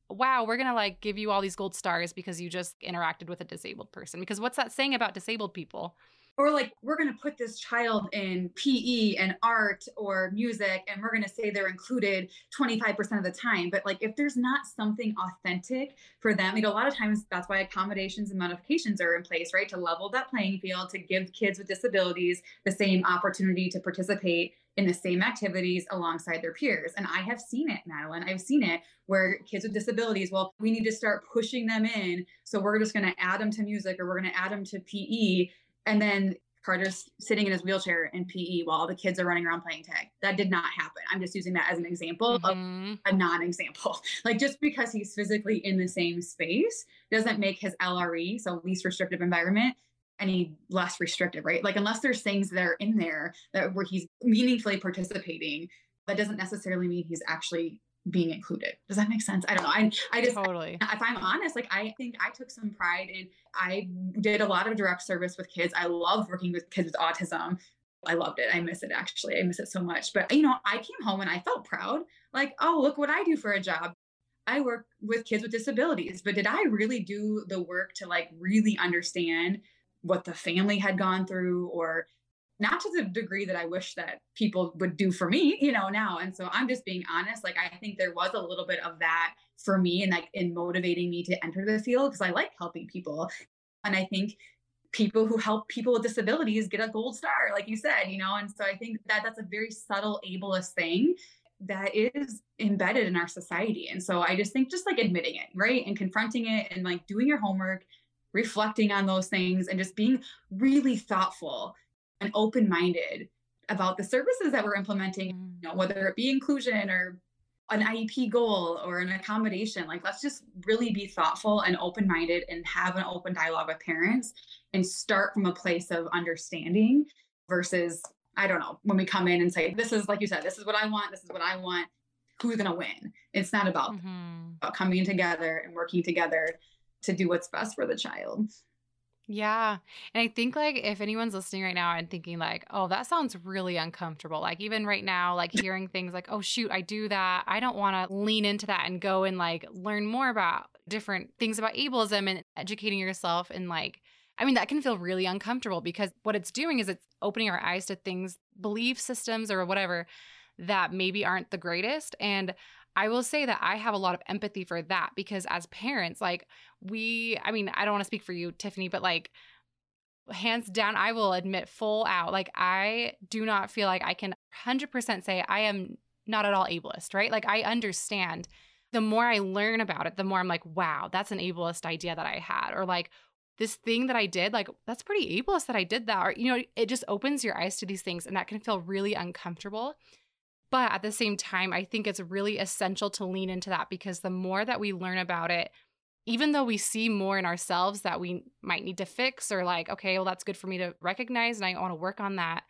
wow, we're going to like give you all these gold stars because you just interacted with a disabled person. Because what's that saying about disabled people? Or like we're going to put this child in PE and art or music and we're going to say they're included 25% of the time but like if there's not something authentic for them you know a lot of times that's why accommodations and modifications are in place right to level that playing field to give kids with disabilities the same opportunity to participate in the same activities alongside their peers. And I have seen it, Madeline. I've seen it where kids with disabilities, well, we need to start pushing them in. So we're just going to add them to music or we're going to add them to PE and then Carter's sitting in his wheelchair in PE while all the kids are running around playing tag. That did not happen. I'm just using that as an example mm-hmm. of a non example. Like just because he's physically in the same space doesn't make his LRE, so least restrictive environment, any less restrictive, right? Like unless there's things that are in there that where he's meaningfully participating, that doesn't necessarily mean he's actually being included. Does that make sense? I don't know. I I just totally. If I'm honest, like I think I took some pride in. I did a lot of direct service with kids. I love working with kids with autism. I loved it. I miss it actually. I miss it so much. But you know, I came home and I felt proud. Like, oh, look what I do for a job. I work with kids with disabilities, but did I really do the work to like really understand what the family had gone through or not to the degree that I wish that people would do for me, you know, now. And so I'm just being honest. Like, I think there was a little bit of that for me and like in motivating me to enter the field because I like helping people. And I think people who help people with disabilities get a gold star, like you said, you know? And so I think that that's a very subtle ableist thing that is embedded in our society. And so I just think just like admitting it, right? And confronting it and like doing your homework, reflecting on those things and just being really thoughtful and open minded about the services that we're implementing, mm. you know, whether it be inclusion or an IEP goal or an accommodation. Like, let's just really be thoughtful and open minded and have an open dialogue with parents and start from a place of understanding versus, I don't know, when we come in and say, this is, like you said, this is what I want, this is what I want, who's going to win? It's not about, mm-hmm. about coming together and working together to do what's best for the child. Yeah. And I think like if anyone's listening right now and thinking like, "Oh, that sounds really uncomfortable." Like even right now like hearing things like, "Oh shoot, I do that. I don't want to lean into that and go and like learn more about different things about ableism and educating yourself and like I mean, that can feel really uncomfortable because what it's doing is it's opening our eyes to things, belief systems or whatever that maybe aren't the greatest and I will say that I have a lot of empathy for that because as parents, like we, I mean, I don't want to speak for you, Tiffany, but like hands down, I will admit full out, like I do not feel like I can 100% say I am not at all ableist, right? Like I understand. The more I learn about it, the more I'm like, wow, that's an ableist idea that I had. Or like, this thing that I did, like, that's pretty ableist that I did that. Or, you know, it just opens your eyes to these things and that can feel really uncomfortable. But at the same time, I think it's really essential to lean into that because the more that we learn about it, even though we see more in ourselves that we might need to fix or like, okay, well, that's good for me to recognize and I want to work on that,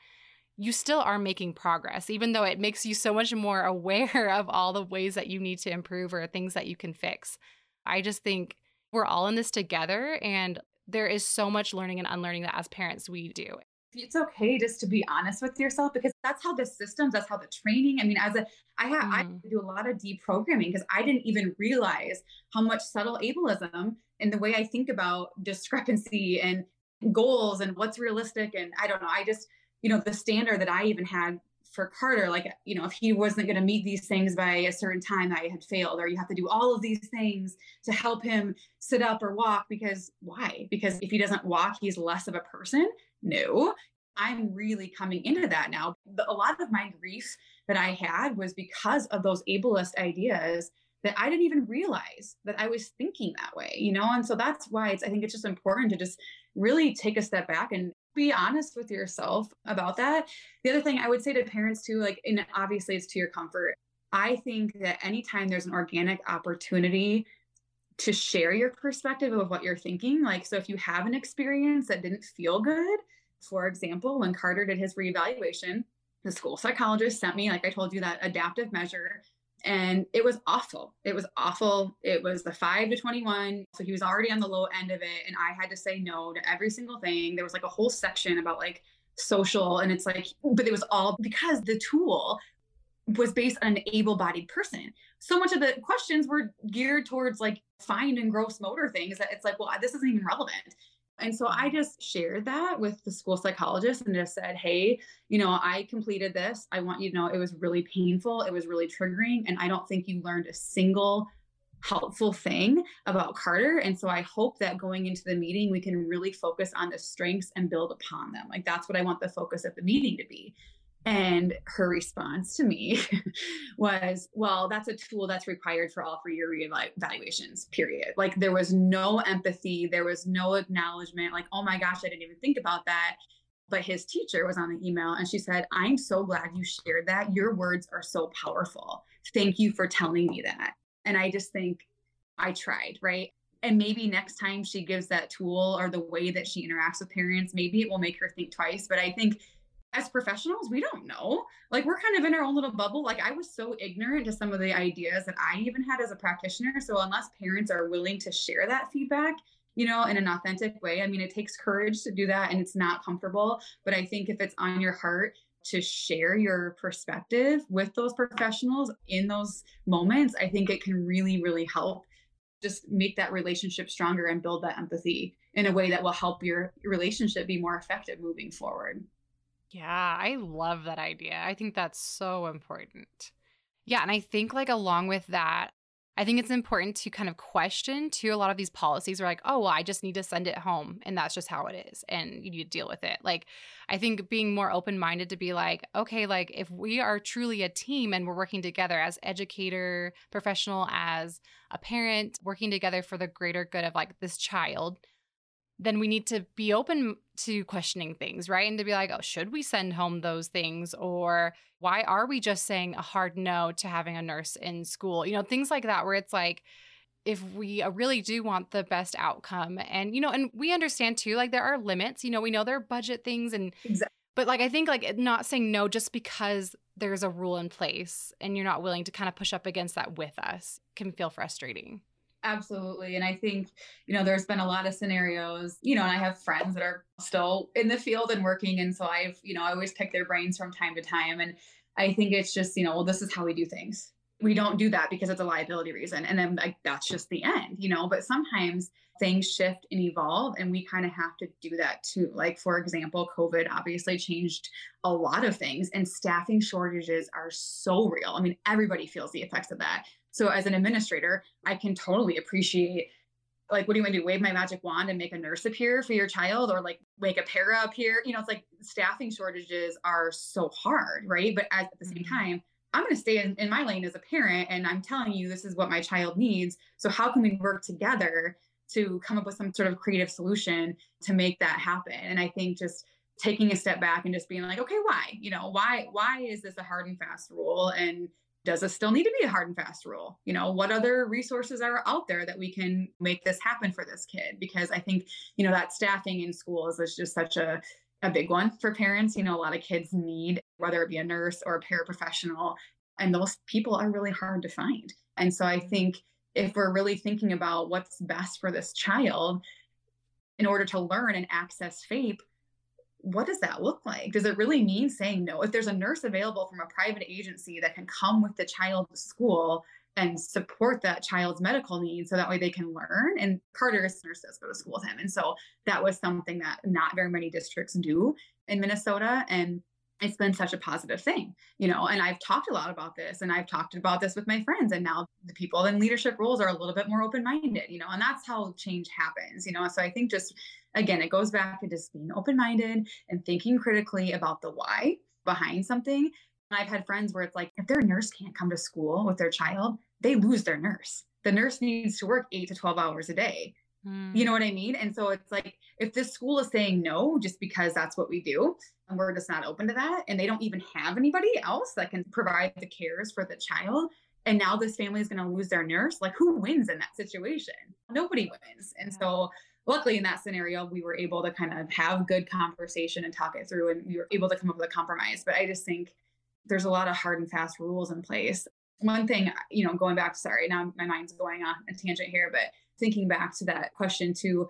you still are making progress, even though it makes you so much more aware of all the ways that you need to improve or things that you can fix. I just think we're all in this together and there is so much learning and unlearning that as parents we do it's okay just to be honest with yourself because that's how the systems that's how the training i mean as a i have mm. i mm-hmm. do a lot of deprogramming because i didn't even realize how much subtle ableism in the way i think about discrepancy and goals and what's realistic and i don't know i just you know the standard that i even had for Carter, like, you know, if he wasn't going to meet these things by a certain time, I had failed, or you have to do all of these things to help him sit up or walk because why? Because if he doesn't walk, he's less of a person. No, I'm really coming into that now. A lot of my grief that I had was because of those ableist ideas that I didn't even realize that I was thinking that way, you know? And so that's why it's, I think it's just important to just really take a step back and be honest with yourself about that. The other thing I would say to parents too, like, and obviously it's to your comfort. I think that anytime there's an organic opportunity to share your perspective of what you're thinking, like, so if you have an experience that didn't feel good, for example, when Carter did his reevaluation, the school psychologist sent me, like I told you, that adaptive measure and it was awful. It was awful. It was the five to 21. So he was already on the low end of it. And I had to say no to every single thing. There was like a whole section about like social, and it's like, but it was all because the tool was based on an able bodied person. So much of the questions were geared towards like fine and gross motor things that it's like, well, this isn't even relevant. And so I just shared that with the school psychologist and just said, hey, you know, I completed this. I want you to know it was really painful. It was really triggering. And I don't think you learned a single helpful thing about Carter. And so I hope that going into the meeting, we can really focus on the strengths and build upon them. Like that's what I want the focus of the meeting to be. And her response to me was, well, that's a tool that's required for all three year evaluations, period. Like there was no empathy, there was no acknowledgement, like, oh my gosh, I didn't even think about that. But his teacher was on the email and she said, I'm so glad you shared that. Your words are so powerful. Thank you for telling me that. And I just think I tried, right? And maybe next time she gives that tool or the way that she interacts with parents, maybe it will make her think twice. But I think as professionals, we don't know. Like we're kind of in our own little bubble. Like I was so ignorant to some of the ideas that I even had as a practitioner. So unless parents are willing to share that feedback, you know, in an authentic way, I mean, it takes courage to do that and it's not comfortable. But I think if it's on your heart to share your perspective with those professionals in those moments, I think it can really, really help just make that relationship stronger and build that empathy in a way that will help your relationship be more effective moving forward. Yeah, I love that idea. I think that's so important. Yeah, and I think like along with that, I think it's important to kind of question to a lot of these policies are like, oh, well, I just need to send it home and that's just how it is. And you need to deal with it. Like, I think being more open minded to be like, okay, like if we are truly a team and we're working together as educator, professional, as a parent, working together for the greater good of like this child, then we need to be open to questioning things, right? And to be like, oh, should we send home those things? Or why are we just saying a hard no to having a nurse in school? You know, things like that, where it's like, if we uh, really do want the best outcome and you know and we understand too like there are limits you know we know there are budget things and exactly. but like i think like not saying no just because there's a rule in place and you're not willing to kind of push up against that with us can feel frustrating Absolutely. And I think, you know, there's been a lot of scenarios, you know, and I have friends that are still in the field and working. And so I've, you know, I always pick their brains from time to time. And I think it's just, you know, well, this is how we do things. We don't do that because it's a liability reason. And then like that's just the end, you know, but sometimes things shift and evolve and we kind of have to do that too. Like for example, COVID obviously changed a lot of things and staffing shortages are so real. I mean, everybody feels the effects of that so as an administrator, I can totally appreciate like what do you want to do wave my magic wand and make a nurse appear for your child or like make a para appear you know it's like staffing shortages are so hard right but at the same mm-hmm. time i'm going to stay in, in my lane as a parent and i'm telling you this is what my child needs so how can we work together to come up with some sort of creative solution to make that happen and i think just taking a step back and just being like okay why you know why why is this a hard and fast rule and does it still need to be a hard and fast rule? You know, what other resources are out there that we can make this happen for this kid? Because I think, you know, that staffing in schools is just such a, a big one for parents. You know, a lot of kids need, whether it be a nurse or a paraprofessional, and those people are really hard to find. And so I think if we're really thinking about what's best for this child in order to learn and access FAPE, what does that look like? Does it really mean saying no? If there's a nurse available from a private agency that can come with the child to school and support that child's medical needs so that way they can learn. And Carter's nurses go to school with him. And so that was something that not very many districts do in Minnesota. And it's been such a positive thing, you know. And I've talked a lot about this, and I've talked about this with my friends, and now the people in leadership roles are a little bit more open minded, you know, and that's how change happens, you know. So I think just again, it goes back to just being open minded and thinking critically about the why behind something. I've had friends where it's like, if their nurse can't come to school with their child, they lose their nurse. The nurse needs to work eight to 12 hours a day. Mm. You know what I mean? And so it's like, if this school is saying no, just because that's what we do, and we're just not open to that, and they don't even have anybody else that can provide the cares for the child, and now this family is going to lose their nurse, like who wins in that situation? Nobody wins. And so, luckily in that scenario we were able to kind of have good conversation and talk it through and we were able to come up with a compromise but i just think there's a lot of hard and fast rules in place one thing you know going back sorry now my mind's going on a tangent here but thinking back to that question too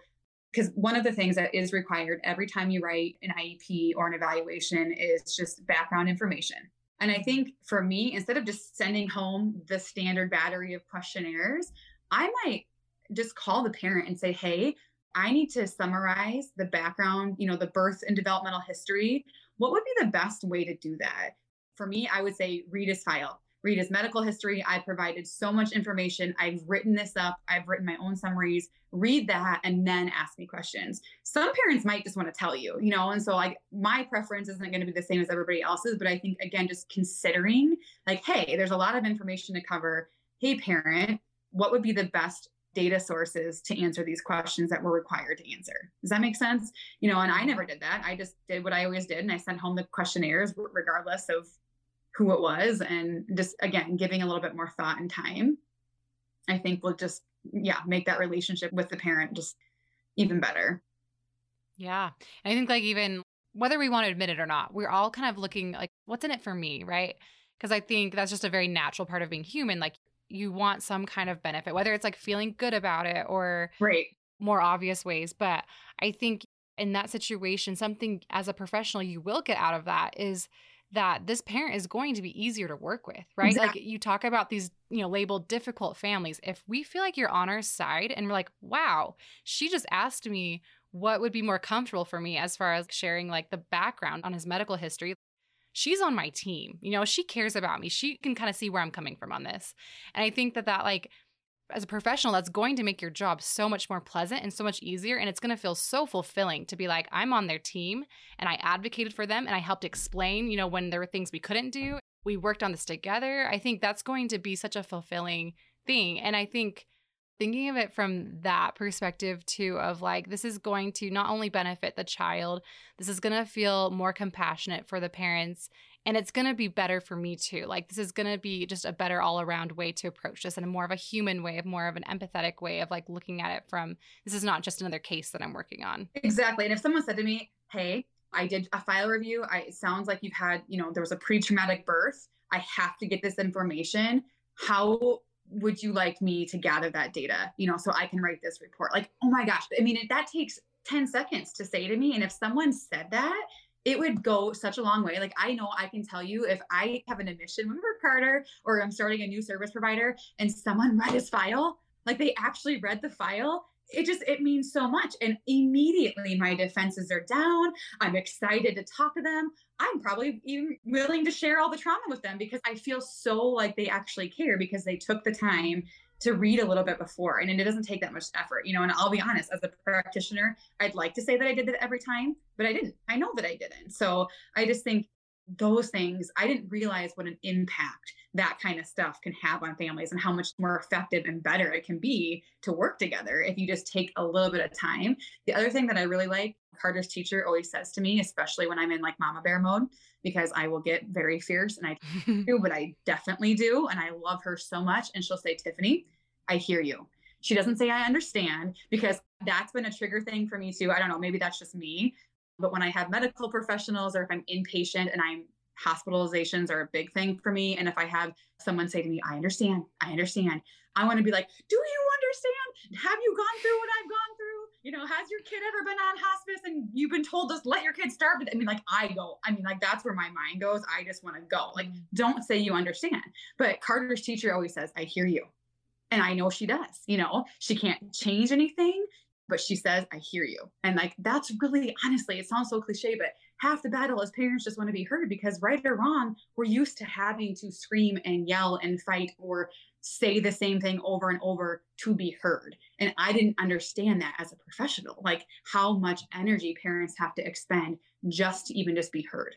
because one of the things that is required every time you write an iep or an evaluation is just background information and i think for me instead of just sending home the standard battery of questionnaires i might just call the parent and say hey I need to summarize the background, you know, the birth and developmental history. What would be the best way to do that? For me, I would say read his file, read his medical history. I provided so much information. I've written this up, I've written my own summaries. Read that and then ask me questions. Some parents might just want to tell you, you know, and so like my preference isn't going to be the same as everybody else's, but I think again, just considering like, hey, there's a lot of information to cover. Hey, parent, what would be the best data sources to answer these questions that we're required to answer. Does that make sense? You know, and I never did that. I just did what I always did and I sent home the questionnaires regardless of who it was and just again giving a little bit more thought and time. I think will just yeah, make that relationship with the parent just even better. Yeah. I think like even whether we want to admit it or not, we're all kind of looking like what's in it for me, right? Because I think that's just a very natural part of being human. Like you want some kind of benefit, whether it's like feeling good about it or right. more obvious ways. But I think in that situation, something as a professional you will get out of that is that this parent is going to be easier to work with, right? Exactly. Like you talk about these, you know, labeled difficult families. If we feel like you're on our side and we're like, wow, she just asked me what would be more comfortable for me as far as sharing like the background on his medical history she's on my team. You know, she cares about me. She can kind of see where I'm coming from on this. And I think that that like as a professional, that's going to make your job so much more pleasant and so much easier. And it's going to feel so fulfilling to be like, I'm on their team and I advocated for them and I helped explain, you know, when there were things we couldn't do. We worked on this together. I think that's going to be such a fulfilling thing. And I think thinking of it from that perspective too of like this is going to not only benefit the child this is going to feel more compassionate for the parents and it's going to be better for me too. Like this is going to be just a better all around way to approach this and a more of a human way of more of an empathetic way of like looking at it from this is not just another case that i'm working on. Exactly and if someone said to me hey i did a file review I, it sounds like you've had you know there was a pre-traumatic birth i have to get this information how would you like me to gather that data you know so i can write this report like oh my gosh i mean that takes 10 seconds to say to me and if someone said that it would go such a long way. Like I know I can tell you if I have an admission with Carter or I'm starting a new service provider and someone read his file, like they actually read the file, it just it means so much. And immediately my defenses are down. I'm excited to talk to them. I'm probably even willing to share all the trauma with them because I feel so like they actually care because they took the time to read a little bit before and it doesn't take that much effort you know and i'll be honest as a practitioner i'd like to say that i did that every time but i didn't i know that i didn't so i just think those things i didn't realize what an impact that kind of stuff can have on families and how much more effective and better it can be to work together if you just take a little bit of time the other thing that i really like carter's teacher always says to me especially when i'm in like mama bear mode because I will get very fierce and I do, but I definitely do. And I love her so much. And she'll say, Tiffany, I hear you. She doesn't say I understand because that's been a trigger thing for me too. I don't know, maybe that's just me. But when I have medical professionals or if I'm inpatient and I'm hospitalizations are a big thing for me. And if I have someone say to me, I understand, I understand, I want to be like, Do you understand? Have you gone through what I've gone through? You know, has your kid ever been on hospice and you've been told just let your kid starve? I mean, like, I go, I mean, like, that's where my mind goes. I just want to go. Like, mm. don't say you understand. But Carter's teacher always says, I hear you. And I know she does. You know, she can't change anything, but she says, I hear you. And like, that's really honestly, it sounds so cliche, but half the battle is parents just want to be heard because right or wrong, we're used to having to scream and yell and fight or say the same thing over and over to be heard. And I didn't understand that as a professional, like how much energy parents have to expend just to even just be heard.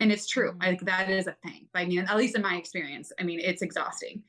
And it's true. Mm-hmm. Like that is a thing. I mean, at least in my experience, I mean, it's exhausting.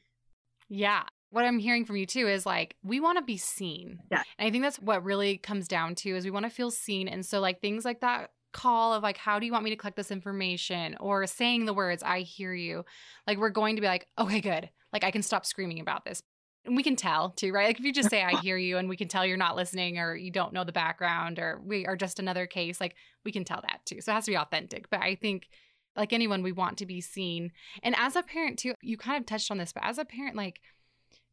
Yeah what I'm hearing from you too is like we want to be seen. Yeah. And I think that's what really comes down to is we want to feel seen. And so like things like that call of like how do you want me to collect this information or saying the words I hear you. Like we're going to be like, "Okay, good. Like I can stop screaming about this." And we can tell too, right? Like if you just say I hear you and we can tell you're not listening or you don't know the background or we are just another case, like we can tell that too. So it has to be authentic. But I think like anyone we want to be seen. And as a parent too, you kind of touched on this, but as a parent like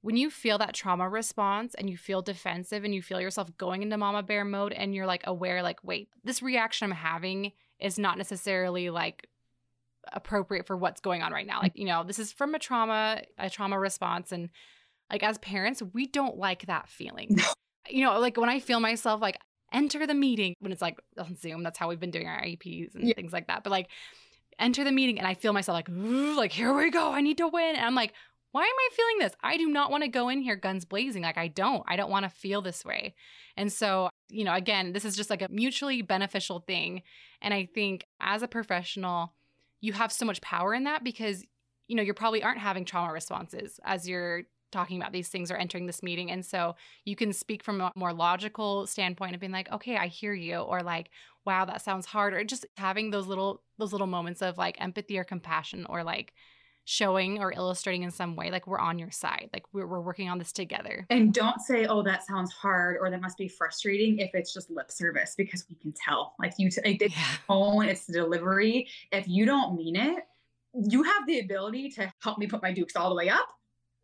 when you feel that trauma response and you feel defensive and you feel yourself going into mama bear mode and you're like aware like wait this reaction i'm having is not necessarily like appropriate for what's going on right now. Mm. Like you know this is from a trauma a trauma response and like as parents we don't like that feeling. You know like when i feel myself like enter the meeting when it's like on zoom that's how we've been doing our IEPs and yeah. things like that but like enter the meeting and i feel myself like like here we go i need to win. And i'm like why am I feeling this? I do not want to go in here guns blazing. Like, I don't. I don't want to feel this way. And so, you know, again, this is just like a mutually beneficial thing. And I think as a professional, you have so much power in that because, you know, you probably aren't having trauma responses as you're talking about these things or entering this meeting. And so you can speak from a more logical standpoint of being like, okay, I hear you, or like, wow, that sounds hard, or just having those little those little moments of like empathy or compassion or like showing or illustrating in some way like we're on your side like we're, we're working on this together. And don't say oh that sounds hard or that must be frustrating if it's just lip service because we can tell. Like you t- it's yeah. tone it's the delivery. If you don't mean it you have the ability to help me put my dukes all the way up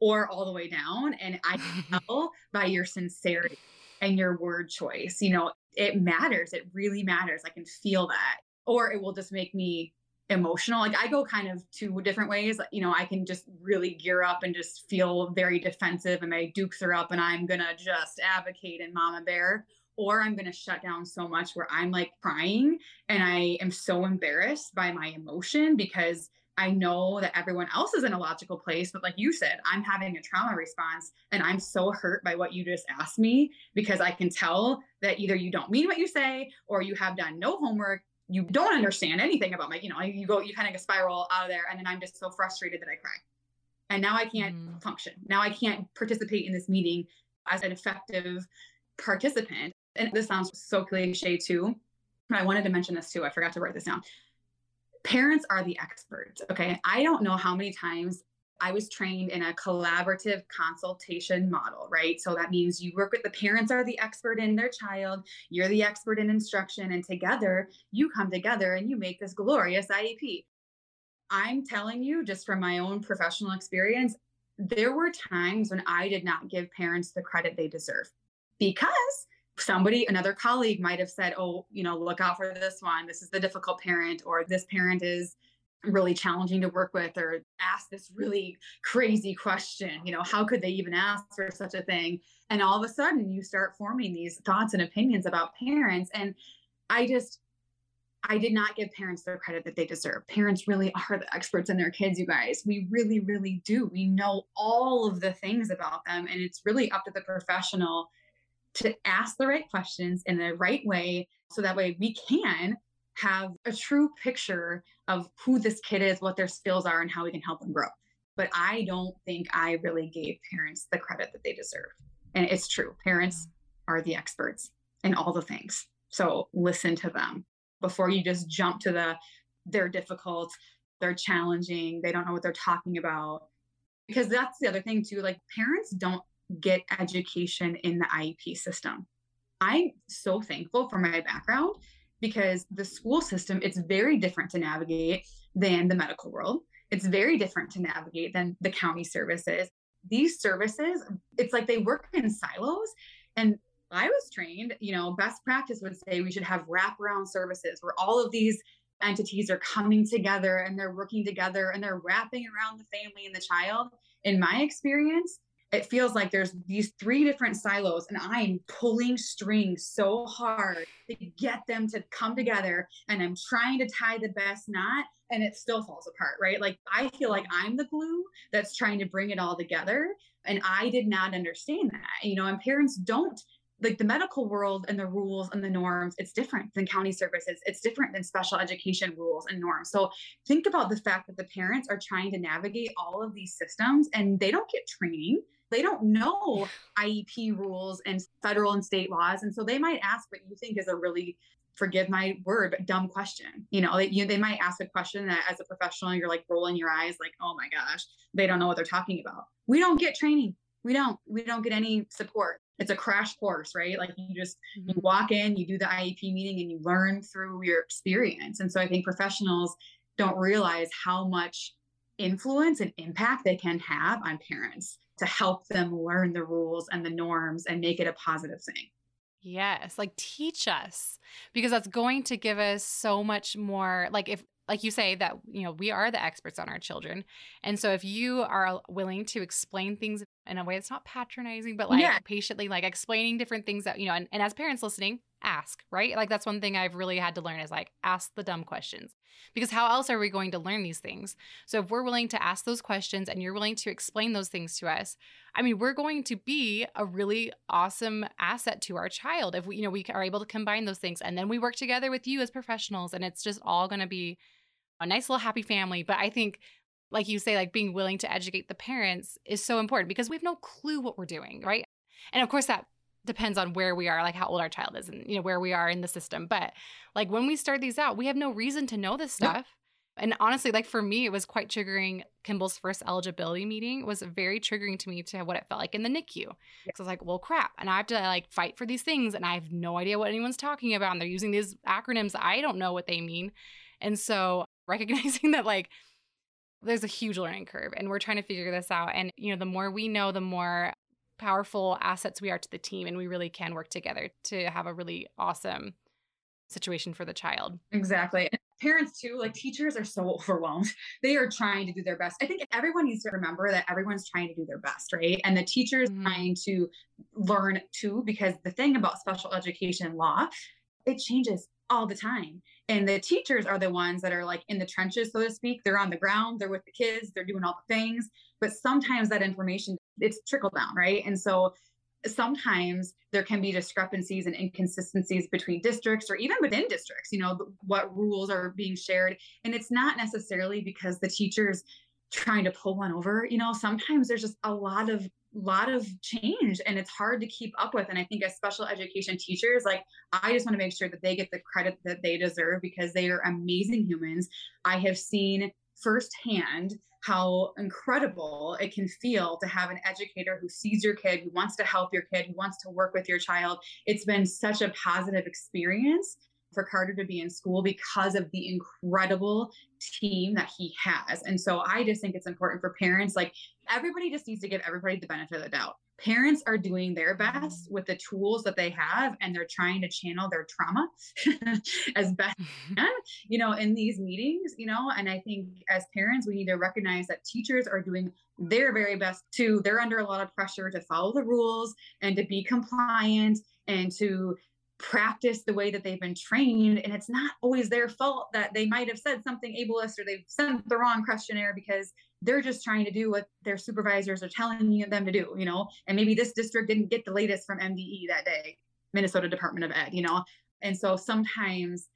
or all the way down and i can tell by your sincerity and your word choice you know? It matters it really matters i can feel that. Or it will just make me emotional. Like I go kind of two different ways. You know, I can just really gear up and just feel very defensive and my dukes are up and I'm to just advocate and mama bear. Or I'm to shut down so much where I'm like crying and I am so embarrassed by my emotion because I know that everyone else is in a logical place, but like you said, I'm having a trauma response and I'm so hurt by what you just asked me because I can tell that either you don't mean what you say or you have done no homework. You don't understand anything about my, you know, you go, you kind of spiral out of there. And then I'm just so frustrated that I cry. And now I can't mm. function. Now I can't participate in this meeting as an effective participant. And this sounds so cliche too, but I wanted to mention this too. I forgot to write this down parents are the experts. Okay. I don't know how many times I was trained in a collaborative consultation model, right? So that means you work with the parents are the expert in their child, you're the expert in instruction, and together you come together and you make this glorious IEP. I'm telling you, just from my own professional experience, there were times when I did not give parents the credit they deserve because somebody, another colleague might have said, oh, you know, look out for this one. This is the difficult parent, or this parent is really challenging to work with, or ask this really crazy question. You know, how could they even ask for such a thing? And all of a sudden, you start forming these thoughts and opinions about parents. And I just, I did not give parents the credit that they deserve. Parents really are the experts in their kids, you guys. We really, really do. We know all of the things about them, and it's really up to the professional to ask the right questions in the right way so that way we can have a true picture of who this kid is, what their skills are, and how we can help them grow. But I don't think I really gave parents the credit that they deserve. And it's true, parents mm-hmm. are the experts in all the things. So listen to them before you just jump to the they're difficult, they're challenging, they don't know what they're talking about. Because that's the other thing too. Like parents don't get education in the IEP system. I'm so thankful for my background because the school system it's very different to navigate than the medical world. It's very different to navigate than the county services. These services, it's like they work in silos and I was trained, you know, best practice would say we should have wraparound services where all of these entities are coming together and they're working together and they're wrapping around the family and the child. In my experience, it feels like there's these three different silos and i'm pulling strings so hard to get them to come together and i'm trying to tie the best knot and it still falls apart right? Like i feel like i'm the glue that's trying to bring it all together and i did not understand that. You know and parents don't like the medical world and the rules and the norms it's different than county services. It's different than special education rules and norms. So think about the fact that the parents are trying to navigate all of these systems and they don't get training they don't know IEP rules and federal and state laws. And so they might ask what you think is a really, forgive my word, but dumb question. You know, they, you, they might ask a question that as a professional, you're like rolling your eyes, like, oh my gosh, they don't know what they're talking about. We don't get training. We don't, we don't get any support. It's a crash course, right? Like you just, you mm-hmm. walk in, you do the IEP meeting and you learn through your experience. And so I think professionals don't realize how much influence and impact they can have on parents to help them learn the rules and the norms and make it a positive thing. Yes, like teach us because that's going to give us so much more. Like, if, like you say, that, you know, we are the experts on our children. And so if you are willing to explain things in a way that's not patronizing, but like yeah. patiently, like explaining different things that, you know, and, and as parents listening, ask, right? Like that's one thing I've really had to learn is like ask the dumb questions. Because how else are we going to learn these things? So if we're willing to ask those questions and you're willing to explain those things to us, I mean, we're going to be a really awesome asset to our child if we, you know, we are able to combine those things and then we work together with you as professionals and it's just all going to be a nice little happy family. But I think like you say, like being willing to educate the parents is so important because we have no clue what we're doing, right? And of course, that depends on where we are, like how old our child is and, you know, where we are in the system. But like when we start these out, we have no reason to know this stuff. And honestly, like for me, it was quite triggering. Kimball's first eligibility meeting was very triggering to me to what it felt like in the NICU. Yeah. So I was like, well, crap. And I have to like fight for these things. And I have no idea what anyone's talking about. And they're using these acronyms. I don't know what they mean. And so recognizing that, like, there's a huge learning curve and we're trying to figure this out. And, you know, the more we know, the more powerful assets we are to the team and we really can work together to have a really awesome situation for the child. Exactly. And parents too, like teachers are so overwhelmed. They are trying to do their best. I think everyone needs to remember that everyone's trying to do their best, right? And the teachers mm-hmm. trying to learn too because the thing about special education law, it changes all the time. And the teachers are the ones that are like in the trenches, so to speak. They're on the ground, they're with the kids, they're doing all the things. But sometimes that information, it's trickle down, right? And so sometimes there can be discrepancies and inconsistencies between districts or even within districts, you know, what rules are being shared. And it's not necessarily because the teachers trying to pull one over, you know, sometimes there's just a lot of lot of change and it's hard to keep up with and i think as special education teachers like i just want to make sure that they get the credit that they deserve because they are amazing humans i have seen firsthand how incredible it can feel to have an educator who sees your kid, who wants to help your kid, who wants to work with your child. It's been such a positive experience for Carter to be in school because of the incredible team that he has. And so I just think it's important for parents like everybody just needs to give everybody the benefit of the doubt. Parents are doing their best with the tools that they have and they're trying to channel their trauma as best can, you know, in these meetings, you know, and I think as parents, we need to recognize that teachers are doing their very best to, they're under a lot of pressure to follow the rules and to be compliant and to practice the way that they've been trained and it's not always their fault that they might have said something ableist or they've sent the wrong questionnaire because they're just trying to do what their supervisors are telling them to do, you know. And maybe this district didn't get the latest from MDE that day, Minnesota Department of Ed, you know. And so sometimes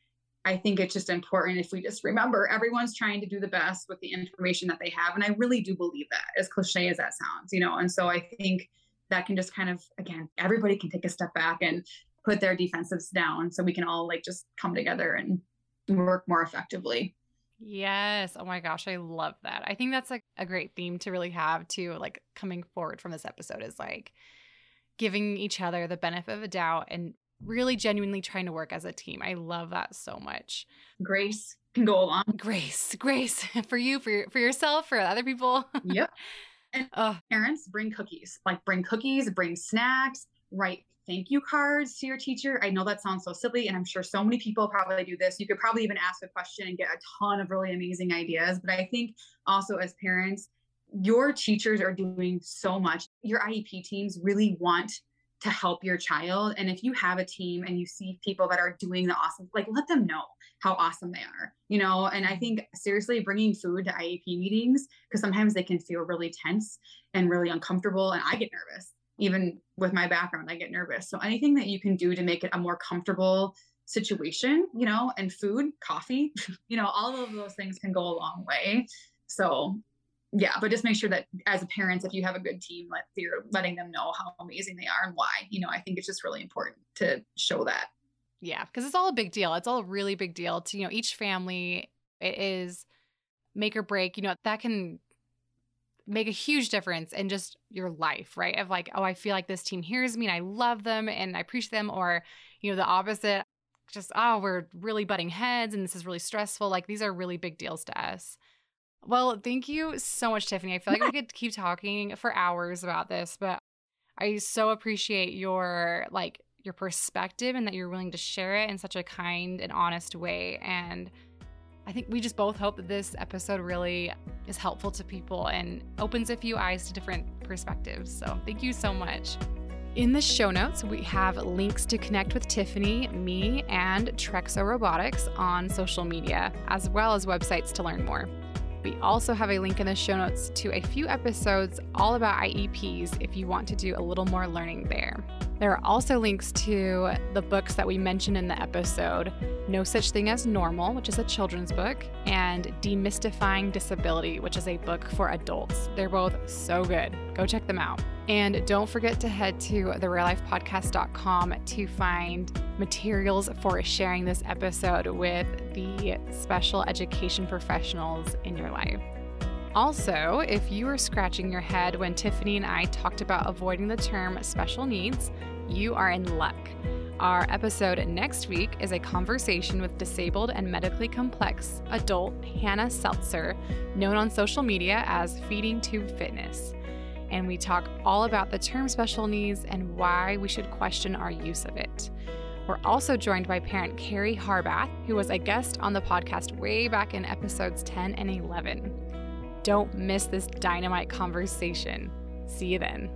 I think it's just important if we just remember everyone's trying to do the best with the information that they have. And I really do believe that, as cliche as that sounds, you know. And so I think that can just kind of, again, everybody can take a step back and put their defensives down so we can all like just come together and work more effectively. Yes. Oh my gosh, I love that. I think that's like a great theme to really have to like coming forward from this episode is like giving each other the benefit of a doubt and really genuinely trying to work as a team. I love that so much. Grace can go along. Grace, grace for you, for your, for yourself, for other people. yep. And uh, parents bring cookies, like bring cookies, bring snacks, write thank you cards to your teacher. I know that sounds so silly, and I'm sure so many people probably do this. You could probably even ask a question and get a ton of really amazing ideas. But I think also as parents, your teachers are doing so much. Your IEP teams really want to help your child. And if you have a team and you see people that are doing the awesome, like let them know how awesome they are, you know? And I think seriously bringing food to IEP meetings, because sometimes they can feel really tense and really uncomfortable. And I get nervous even with my background, I get nervous. So anything that you can do to make it a more comfortable situation, you know, and food, coffee, you know, all of those things can go a long way. So yeah, but just make sure that as a parent, if you have a good team, let you're letting them know how amazing they are and why. You know, I think it's just really important to show that. Yeah, because it's all a big deal. It's all a really big deal to, you know, each family it is make or break. You know, that can make a huge difference in just your life, right? Of like, oh, I feel like this team hears me and I love them and I appreciate them, or, you know, the opposite, just, oh, we're really butting heads and this is really stressful. Like, these are really big deals to us. Well, thank you so much, Tiffany. I feel like we could keep talking for hours about this, but I so appreciate your like your perspective and that you're willing to share it in such a kind and honest way. And I think we just both hope that this episode really is helpful to people and opens a few eyes to different perspectives. So, thank you so much. In the show notes, we have links to connect with Tiffany, me, and Trexo Robotics on social media, as well as websites to learn more. We also have a link in the show notes to a few episodes all about IEPs if you want to do a little more learning there. There are also links to the books that we mentioned in the episode No Such Thing as Normal, which is a children's book, and Demystifying Disability, which is a book for adults. They're both so good. Go check them out. And don't forget to head to thereallifepodcast.com to find materials for sharing this episode with the special education professionals in your life. Also, if you were scratching your head when Tiffany and I talked about avoiding the term special needs, you are in luck. Our episode next week is a conversation with disabled and medically complex adult Hannah Seltzer, known on social media as Feeding Tube Fitness. And we talk all about the term special needs and why we should question our use of it. We're also joined by parent Carrie Harbath, who was a guest on the podcast way back in episodes 10 and 11. Don't miss this dynamite conversation. See you then.